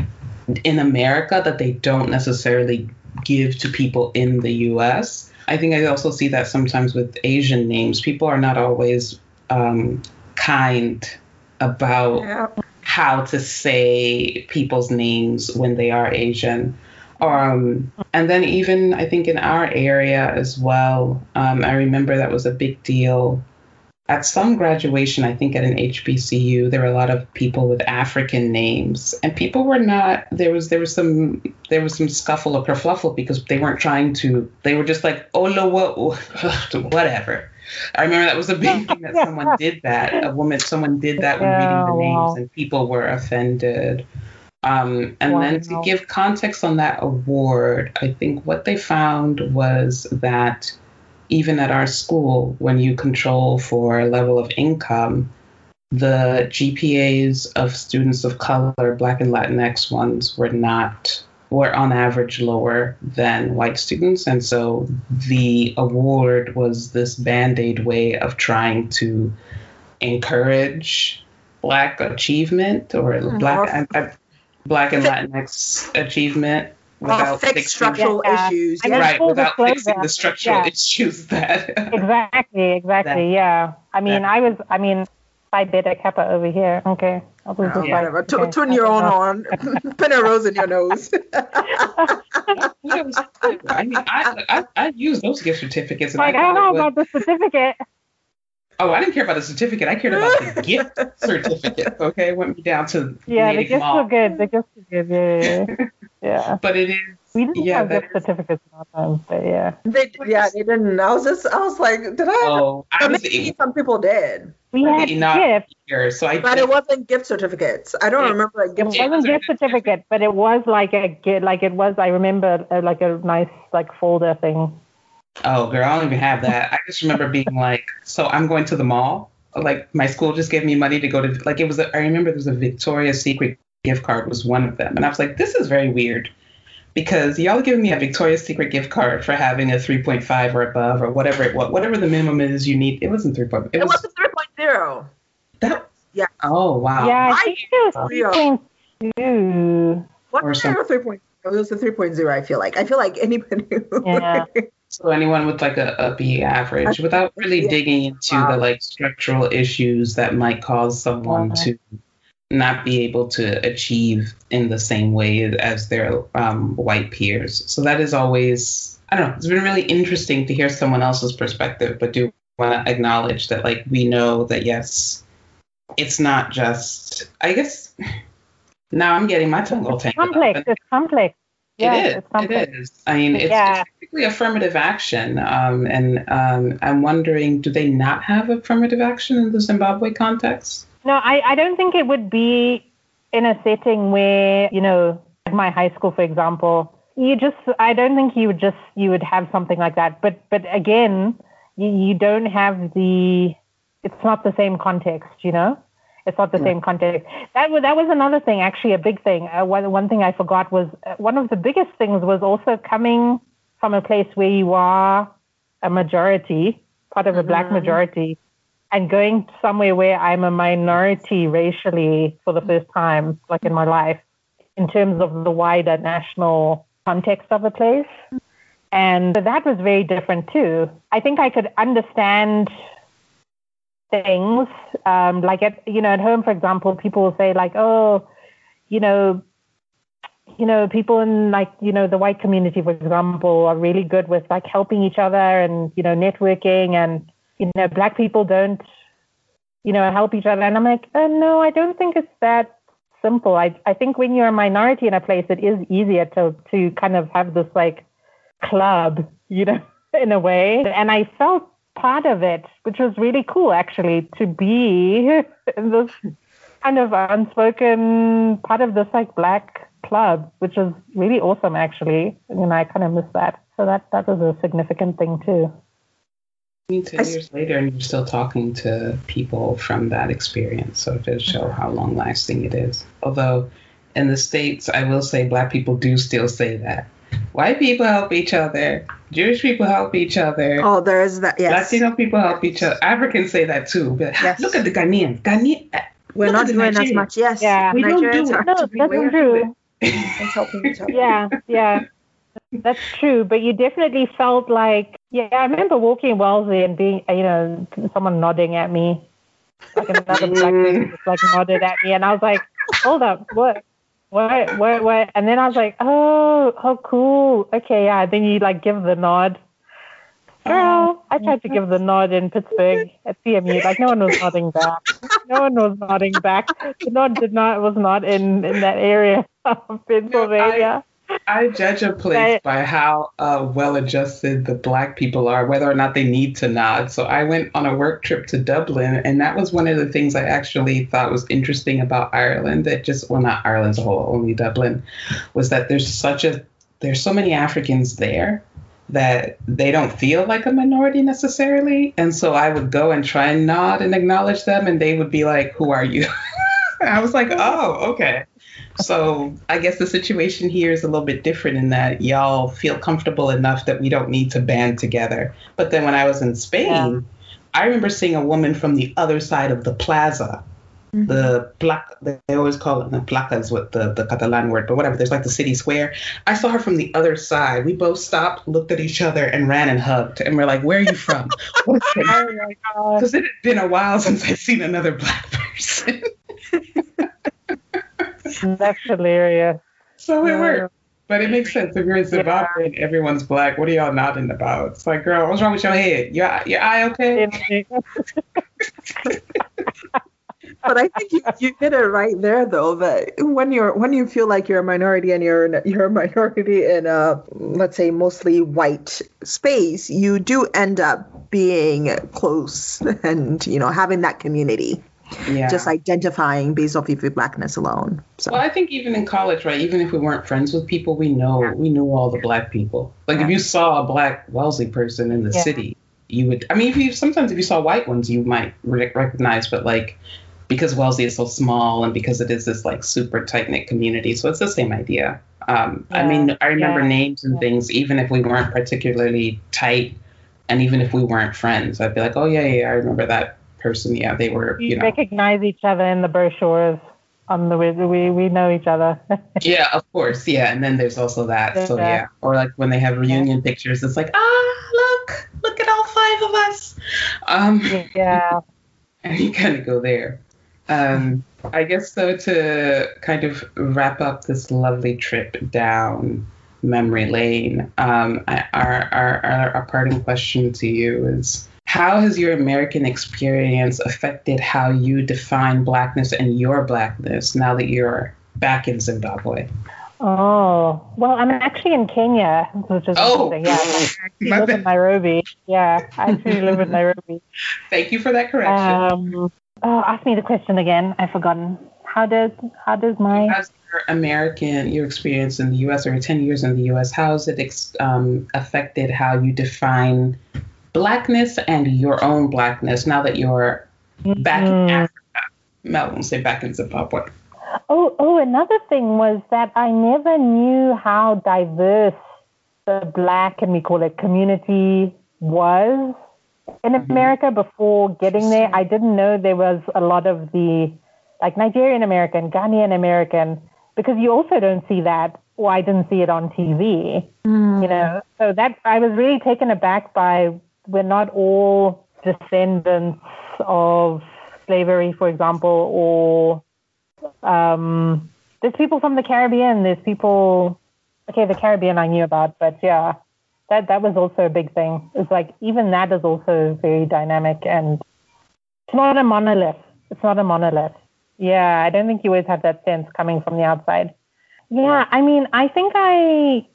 S2: in America that they don't necessarily give to people in the US. I think I also see that sometimes with Asian names. People are not always um, kind about yeah. How to say people's names when they are Asian. Um, and then even I think in our area as well, um, I remember that was a big deal. At some graduation, I think at an HBCU, there were a lot of people with African names, and people were not. There was there was some there was some scuffle or kerfluffle because they weren't trying to. They were just like, oh what, whatever. I remember that was a big thing that someone did that. A woman, someone did that when reading the names, wow. and people were offended. Um, and wow. then to give context on that award, I think what they found was that even at our school, when you control for a level of income, the GPAs of students of color, Black and Latinx ones, were not were on average lower than white students. And so the award was this band aid way of trying to encourage Black achievement or mm-hmm. Black Black and Latinx achievement
S1: without fixing structural yeah. issues.
S2: Yeah. Right, without fixing the structural yeah. issues that.
S3: exactly, exactly. That, yeah. I mean, that, I was, I mean, Phi Beta Kappa over here. Okay.
S1: I'll oh, yeah. Whatever. Okay. Turn your own on. Put a rose in your nose.
S2: I mean, I, I, I use those gift certificates.
S3: like, I, don't know about the certificate.
S2: Oh, I didn't care about the certificate. I cared about the gift certificate. Okay, went me down to
S3: yeah. The gifts were good. The gifts were good. Yeah, yeah. yeah.
S2: but it is.
S3: We didn't yeah, have gift is, certificates time, but yeah.
S1: They yeah they didn't. I was just I was like, did I? Oh, I was, maybe some people did.
S3: We had gifts.
S2: Here, so I
S1: but it wasn't gift certificates. I don't it, remember a gift. Certificate.
S3: It wasn't gift certificate, but it was like a gift, like it was. I remember uh, like a nice like folder thing.
S2: Oh, girl, I don't even have that. I just remember being like, so I'm going to the mall. Like my school just gave me money to go to. Like it was. A, I remember there was a Victoria's Secret gift card was one of them, and I was like, this is very weird, because y'all giving me a Victoria's Secret gift card for having a 3.5 or above or whatever it what whatever the minimum is you need. It wasn't 3.
S1: It, it was, was 3.0.
S2: That
S1: yeah.
S2: Oh wow.
S3: Yeah, I think it was 3.2.
S1: What or 3.0? It was a 3.0. I feel like. I feel like anybody.
S3: yeah.
S2: So anyone with like a, a B average, without really yeah. digging into wow. the like structural issues that might cause someone okay. to not be able to achieve in the same way as their um, white peers. So that is always, I don't know, it's been really interesting to hear someone else's perspective, but do want to acknowledge that like we know that yes, it's not just, I guess. Now I'm getting my tongue all tangled.
S3: Complex. Up. It's complex.
S2: Yeah, it is. It is. I mean, it's, yeah. it's affirmative action. Um, and um, I'm wondering, do they not have affirmative action in the Zimbabwe context?
S3: No, I, I don't think it would be in a setting where, you know, my high school, for example, you just, I don't think you would just, you would have something like that. But, but again, you, you don't have the, it's not the same context, you know? It's not the same context. That was that was another thing, actually, a big thing. Uh, one one thing I forgot was uh, one of the biggest things was also coming from a place where you are a majority, part of a mm-hmm. black majority, and going somewhere where I'm a minority racially for the first time, like in my life, in terms of the wider national context of a place. And that was very different too. I think I could understand things um, like at you know at home, for example, people will say like, oh, you know, you know, people in like you know the white community, for example, are really good with like helping each other and you know networking and you know black people don't you know help each other. And I'm like, oh, no, I don't think it's that simple. I I think when you're a minority in a place, it is easier to to kind of have this like club, you know, in a way. And I felt part of it, which was really cool actually, to be in this kind of unspoken part of this like black club, which was really awesome actually. And I kind of miss that. So that that was a significant thing too.
S2: I mean, 10 years later, and you're still talking to people from that experience. So to show mm-hmm. how long lasting it is. Although in the States, I will say black people do still say that. White people help each other. Jewish people help each other.
S1: Oh, there is that. Yes.
S2: Latino people help each other. Africans say that too. But yes. Look at the Ghanaians. Ghanaian. Uh,
S1: We're not doing as much. Yes.
S3: Yeah.
S2: We Nigerians don't do it.
S3: No, that's true. helping each other. Yeah. Yeah. That's true, but you definitely felt like, yeah, I remember walking in Wellesley and being, you know, someone nodding at me, like another black mm. person just like nodded at me, and I was like, hold up, what? What, what, what? And then I was like, oh, oh, cool. Okay, yeah. Then you like give the nod. Girl, oh. I tried to give the nod in Pittsburgh at CMU. Like no one was nodding back. No one was nodding back. The nod did not was not in in that area of Pennsylvania.
S2: I judge a place by how uh, well adjusted the black people are, whether or not they need to nod. So I went on a work trip to Dublin, and that was one of the things I actually thought was interesting about Ireland. That just, well, not Ireland as a whole, only Dublin, was that there's such a, there's so many Africans there that they don't feel like a minority necessarily. And so I would go and try and nod and acknowledge them, and they would be like, Who are you? I was like, Oh, okay. So I guess the situation here is a little bit different in that y'all feel comfortable enough that we don't need to band together. But then when I was in Spain, yeah. I remember seeing a woman from the other side of the plaza. Mm-hmm. The placa, they always call it the placa is what the, the Catalan word, but whatever. There's like the city square. I saw her from the other side. We both stopped, looked at each other, and ran and hugged. And we're like, "Where are you from?" oh Because it had been a while since I'd seen another black person.
S3: That's hilarious.
S2: So it worked. But it makes sense. If you're in Zimbabwe yeah. and everyone's black, what are y'all nodding about? It's like, girl, what's wrong with your head? Your, your eye okay?
S1: but I think you, you hit it right there, though. That when you're when you feel like you're a minority and you're in, you're a minority in a let's say mostly white space, you do end up being close and you know having that community yeah. just identifying based off of your blackness alone. So.
S2: Well, I think even in college, right? Even if we weren't friends with people, we know yeah. we knew all the black people. Like yeah. if you saw a black Wellesley person in the city, you would. I mean, if you sometimes if you saw white ones, you might re- recognize, but like because Wellesley is so small and because it is this like super tight knit community, so it's the same idea. Um, I mean, I remember names and things, even if we weren't particularly tight, and even if we weren't friends, I'd be like, oh yeah, yeah, I remember that person, yeah, they were. You, you know,
S3: recognize each other in the brochures. On the we we know each other.
S2: yeah, of course, yeah, and then there's also that. Yeah. So yeah, or like when they have reunion yeah. pictures, it's like ah, look, look at all five of us. Um,
S3: yeah,
S2: and you kind of go there. Um, I guess though to kind of wrap up this lovely trip down memory lane, um, our, our, our, our parting question to you is how has your American experience affected how you define blackness and your blackness now that you're back in Zimbabwe?
S3: Oh, well, I'm actually in Kenya, which is oh. interesting. Yeah, I live in Nairobi. Yeah, I actually live in Nairobi.
S2: Thank you for that correction. Um,
S3: oh, ask me the question again. I've forgotten. How does how does my
S2: How's your American your experience in the U.S. or ten years in the U.S. How has it um, affected how you define blackness and your own blackness now that you're back mm-hmm. in Africa? Mel won't say back in Zimbabwe.
S3: Oh, oh, another thing was that I never knew how diverse the black, and we call it community, was in mm-hmm. America before getting there. I didn't know there was a lot of the like Nigerian American, Ghanaian American, because you also don't see that, or I didn't see it on TV. Mm. You know, so that I was really taken aback by we're not all descendants of slavery, for example, or um, there's people from the Caribbean. There's people. Okay, the Caribbean I knew about, but yeah, that that was also a big thing. It's like even that is also very dynamic and it's not a monolith. It's not a monolith. Yeah, I don't think you always have that sense coming from the outside. Yeah, I mean, I think I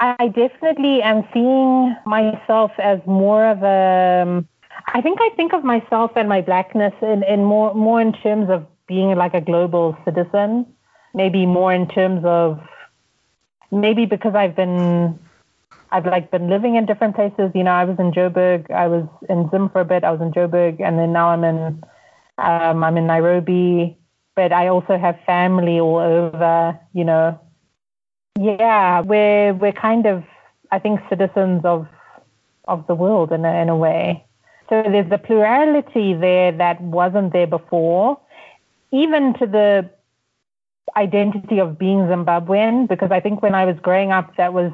S3: I definitely am seeing myself as more of a um, I think I think of myself and my blackness in, in more more in terms of being like a global citizen, maybe more in terms of maybe because I've been I've like been living in different places. You know, I was in Joburg, I was in Zim for a bit, I was in Joburg, and then now I'm in um, I'm in Nairobi. But I also have family all over. You know, yeah, we're we're kind of I think citizens of of the world in a, in a way. So there's the plurality there that wasn't there before, even to the identity of being Zimbabwean, because I think when I was growing up, that was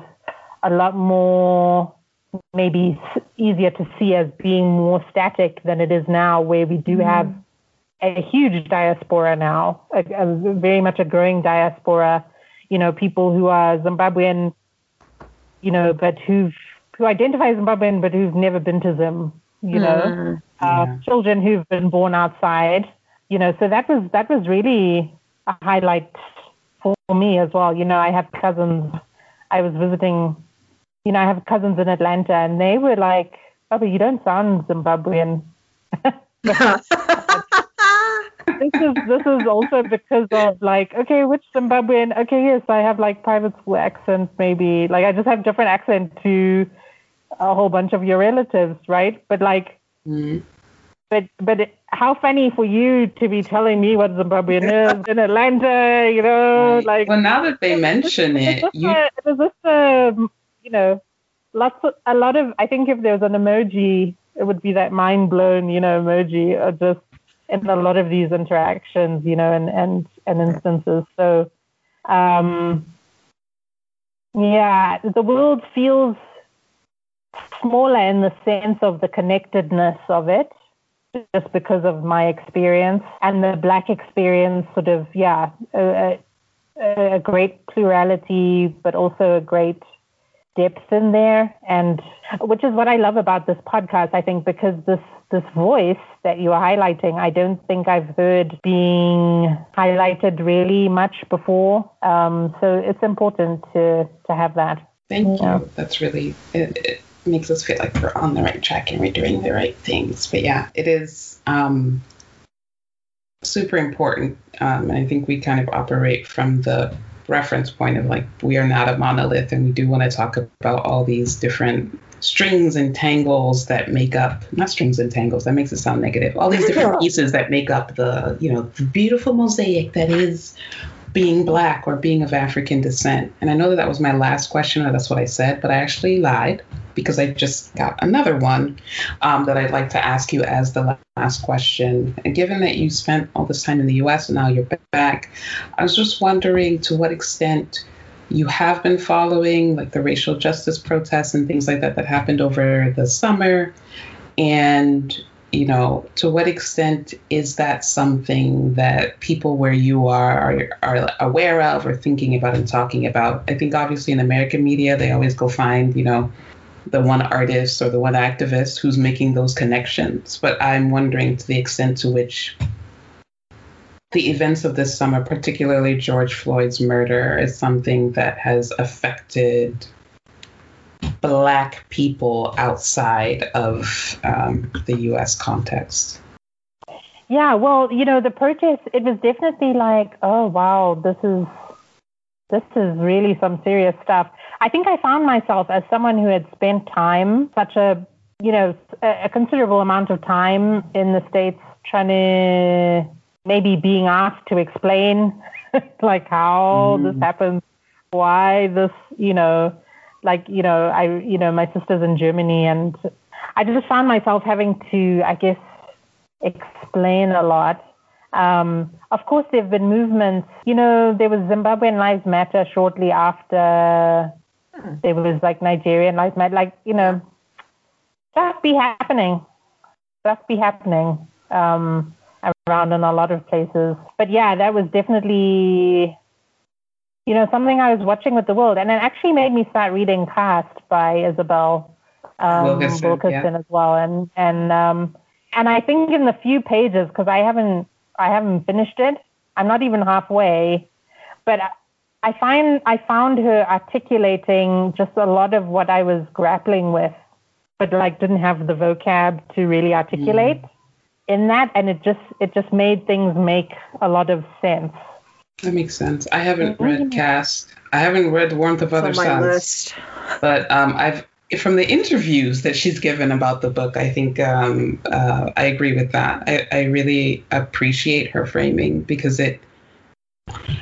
S3: a lot more maybe easier to see as being more static than it is now, where we do mm. have a huge diaspora now, a, a, very much a growing diaspora. You know, people who are Zimbabwean, you know, but who've who identify as Zimbabwean but who've never been to Zim. You know, mm. uh, yeah. children who've been born outside. You know, so that was that was really a highlight for me as well. You know, I have cousins. I was visiting you know, I have cousins in Atlanta, and they were like, "Oh, but you don't sound Zimbabwean." this is this is also because of like, okay, which Zimbabwean? Okay, yes, I have like private school accent, maybe. Like I just have different accent to a whole bunch of your relatives, right? But like, mm. but but how funny for you to be telling me what Zimbabwean is in Atlanta, you know? Right. Like,
S2: well, now that they mention it, you. A,
S3: is this a you know, lots of, a lot of, I think if there was an emoji, it would be that mind blown, you know, emoji or just in a lot of these interactions, you know, and, and, and instances. So, um, yeah, the world feels smaller in the sense of the connectedness of it just because of my experience and the black experience sort of yeah a, a, a great plurality but also a great depth in there. And which is what I love about this podcast I think because this this voice that you are highlighting I don't think I've heard being highlighted really much before. Um, so it's important to to have that.
S2: Thank yeah. you that's really it, it, makes us feel like we're on the right track and we're doing the right things. But yeah it is um, super important um, and I think we kind of operate from the reference point of like we are not a monolith and we do want to talk about all these different strings and tangles that make up not strings and tangles that makes it sound negative all these different pieces that make up the you know the beautiful mosaic that is being black or being of African descent. And I know that that was my last question, or that's what I said, but I actually lied because I just got another one um, that I'd like to ask you as the last question. And given that you spent all this time in the US and now you're back, I was just wondering to what extent you have been following like the racial justice protests and things like that that happened over the summer and you know, to what extent is that something that people where you are, are are aware of or thinking about and talking about? I think obviously in American media they always go find, you know, the one artist or the one activist who's making those connections. But I'm wondering to the extent to which the events of this summer, particularly George Floyd's murder, is something that has affected black people outside of um, the U.S. context?
S3: Yeah, well, you know, the protest, it was definitely like, oh, wow, this is this is really some serious stuff. I think I found myself as someone who had spent time, such a, you know, a, a considerable amount of time in the States trying to maybe being asked to explain like how mm. this happens, why this, you know, like, you know, I, you know, my sister's in Germany and I just found myself having to, I guess, explain a lot. Um, of course, there have been movements. You know, there was Zimbabwean Lives Matter shortly after hmm. there was like Nigerian Lives Matter. Like, you know, stuff be happening. Stuff be happening um, around in a lot of places. But yeah, that was definitely, you know, something I was watching with the world. And it actually made me start reading Caste by Isabel um, Wilkerson, Wilkerson yeah. as well. And, and, um, and I think in the few pages, because I haven't I haven't finished it. I'm not even halfway, but I find I found her articulating just a lot of what I was grappling with, but like didn't have the vocab to really articulate mm. in that, and it just it just made things make a lot of sense.
S2: That makes sense. I haven't read mm-hmm. I haven't read Warmth of Other Suns. But um, I've from the interviews that she's given about the book, I think um, uh, I agree with that. I, I really appreciate her framing because it.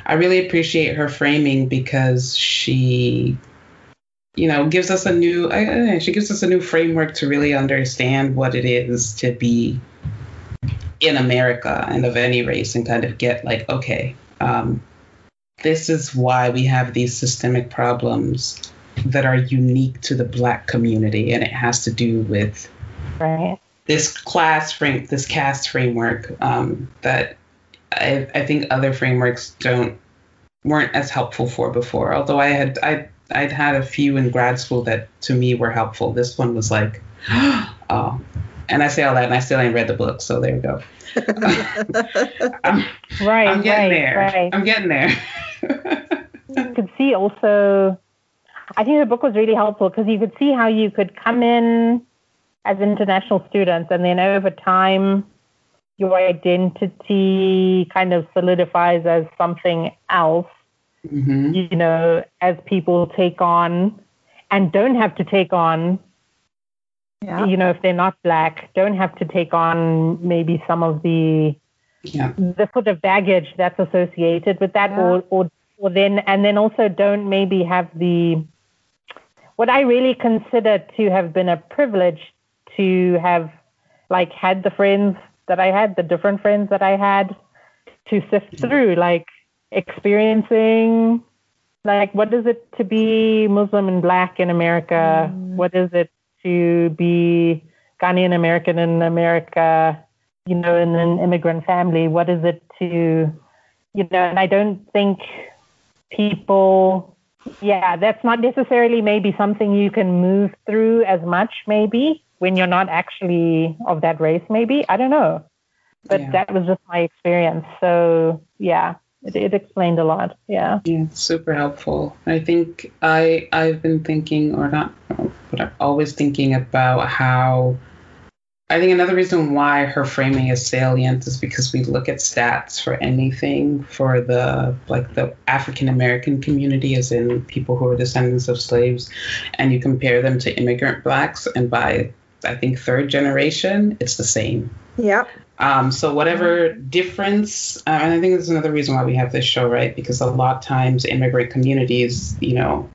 S2: I really appreciate her framing because she, you know, gives us a new. I, she gives us a new framework to really understand what it is to be in America and of any race, and kind of get like, okay, um, this is why we have these systemic problems that are unique to the black community and it has to do with
S3: right.
S2: this class frame this caste framework um, that I, I think other frameworks don't weren't as helpful for before although i had i I'd had a few in grad school that to me were helpful. This one was like, oh, and I say all that, and I still ain't read the book, so there you go.
S3: I'm, right,
S2: I'm getting
S3: right,
S2: there.
S3: Right.
S2: I'm getting there.
S3: you could see also I think the book was really helpful because you could see how you could come in as international students and then over time your identity kind of solidifies as something else. Mm-hmm. You know, as people take on and don't have to take on, yeah. you know, if they're not black, don't have to take on maybe some of the yeah. the sort of baggage that's associated with that, yeah. or or or then and then also don't maybe have the what I really consider to have been a privilege to have like had the friends that I had, the different friends that I had to sift through, like experiencing like what is it to be Muslim and black in America? Mm. What is it to be Ghanaian American in America, you know, in an immigrant family? What is it to you know, and I don't think people yeah, that's not necessarily maybe something you can move through as much, maybe when you're not actually of that race, maybe. I don't know. But yeah. that was just my experience. So, yeah, it, it explained a lot. Yeah.
S2: Yeah, super helpful. I think I, I've been thinking, or not, but I'm always thinking about how I think another reason why her framing is salient is because we look at stats for anything for the like the African American community, as in people who are descendants of slaves, and you compare them to immigrant blacks, and by I think third generation, it's the same.
S1: Yeah.
S2: Um, so whatever difference, uh, and I think this is another reason why we have this show, right? Because a lot of times immigrant communities, you know,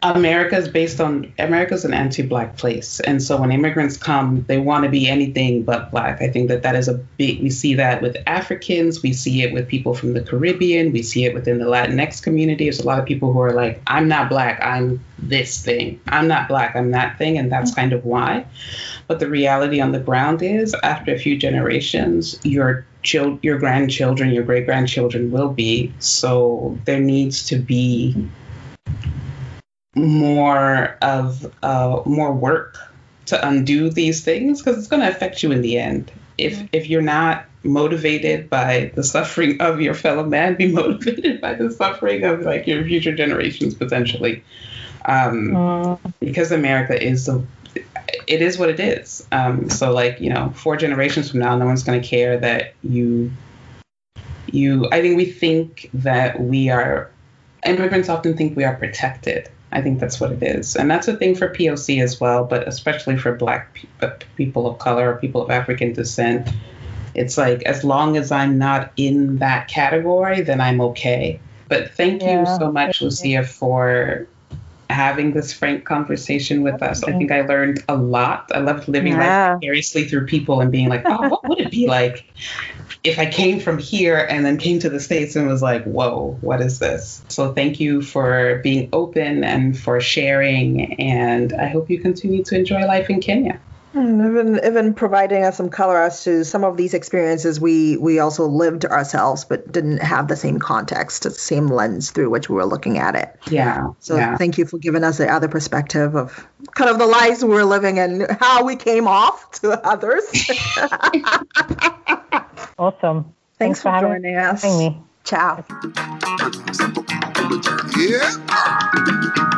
S2: America is based on America's an anti-black place, and so when immigrants come, they want to be anything but black. I think that that is a big. We see that with Africans, we see it with people from the Caribbean, we see it within the Latinx community. There's a lot of people who are like, "I'm not black, I'm this thing. I'm not black, I'm that thing," and that's kind of why. But the reality on the ground is, after a few generations, your child, your grandchildren, your great grandchildren will be. So there needs to be more of uh, more work to undo these things because it's going to affect you in the end. If mm-hmm. if you're not motivated by the suffering of your fellow man, be motivated by the suffering of like your future generations potentially, um, mm. because America is the it is what it is. Um, so like you know, four generations from now, no one's going to care that you you. I think we think that we are immigrants often think we are protected I think that's what it is. And that's a thing for POC as well, but especially for Black pe- people of color or people of African descent. It's like as long as I'm not in that category, then I'm okay. But thank yeah. you so much, Lucia, for having this frank conversation with us. I think I learned a lot. I loved living yeah. life vicariously through people and being like, oh, what would it be like if I came from here and then came to the States and was like, whoa, what is this? So thank you for being open and for sharing. And I hope you continue to enjoy life in Kenya.
S1: And even even providing us some color as to some of these experiences we we also lived ourselves but didn't have the same context, the same lens through which we were looking at it.
S2: Yeah.
S1: So
S2: yeah.
S1: thank you for giving us the other perspective of kind of the lives we were living and how we came off to others.
S3: awesome.
S1: Thanks, Thanks for, for joining us.
S3: Me.
S1: Ciao.
S4: Yeah.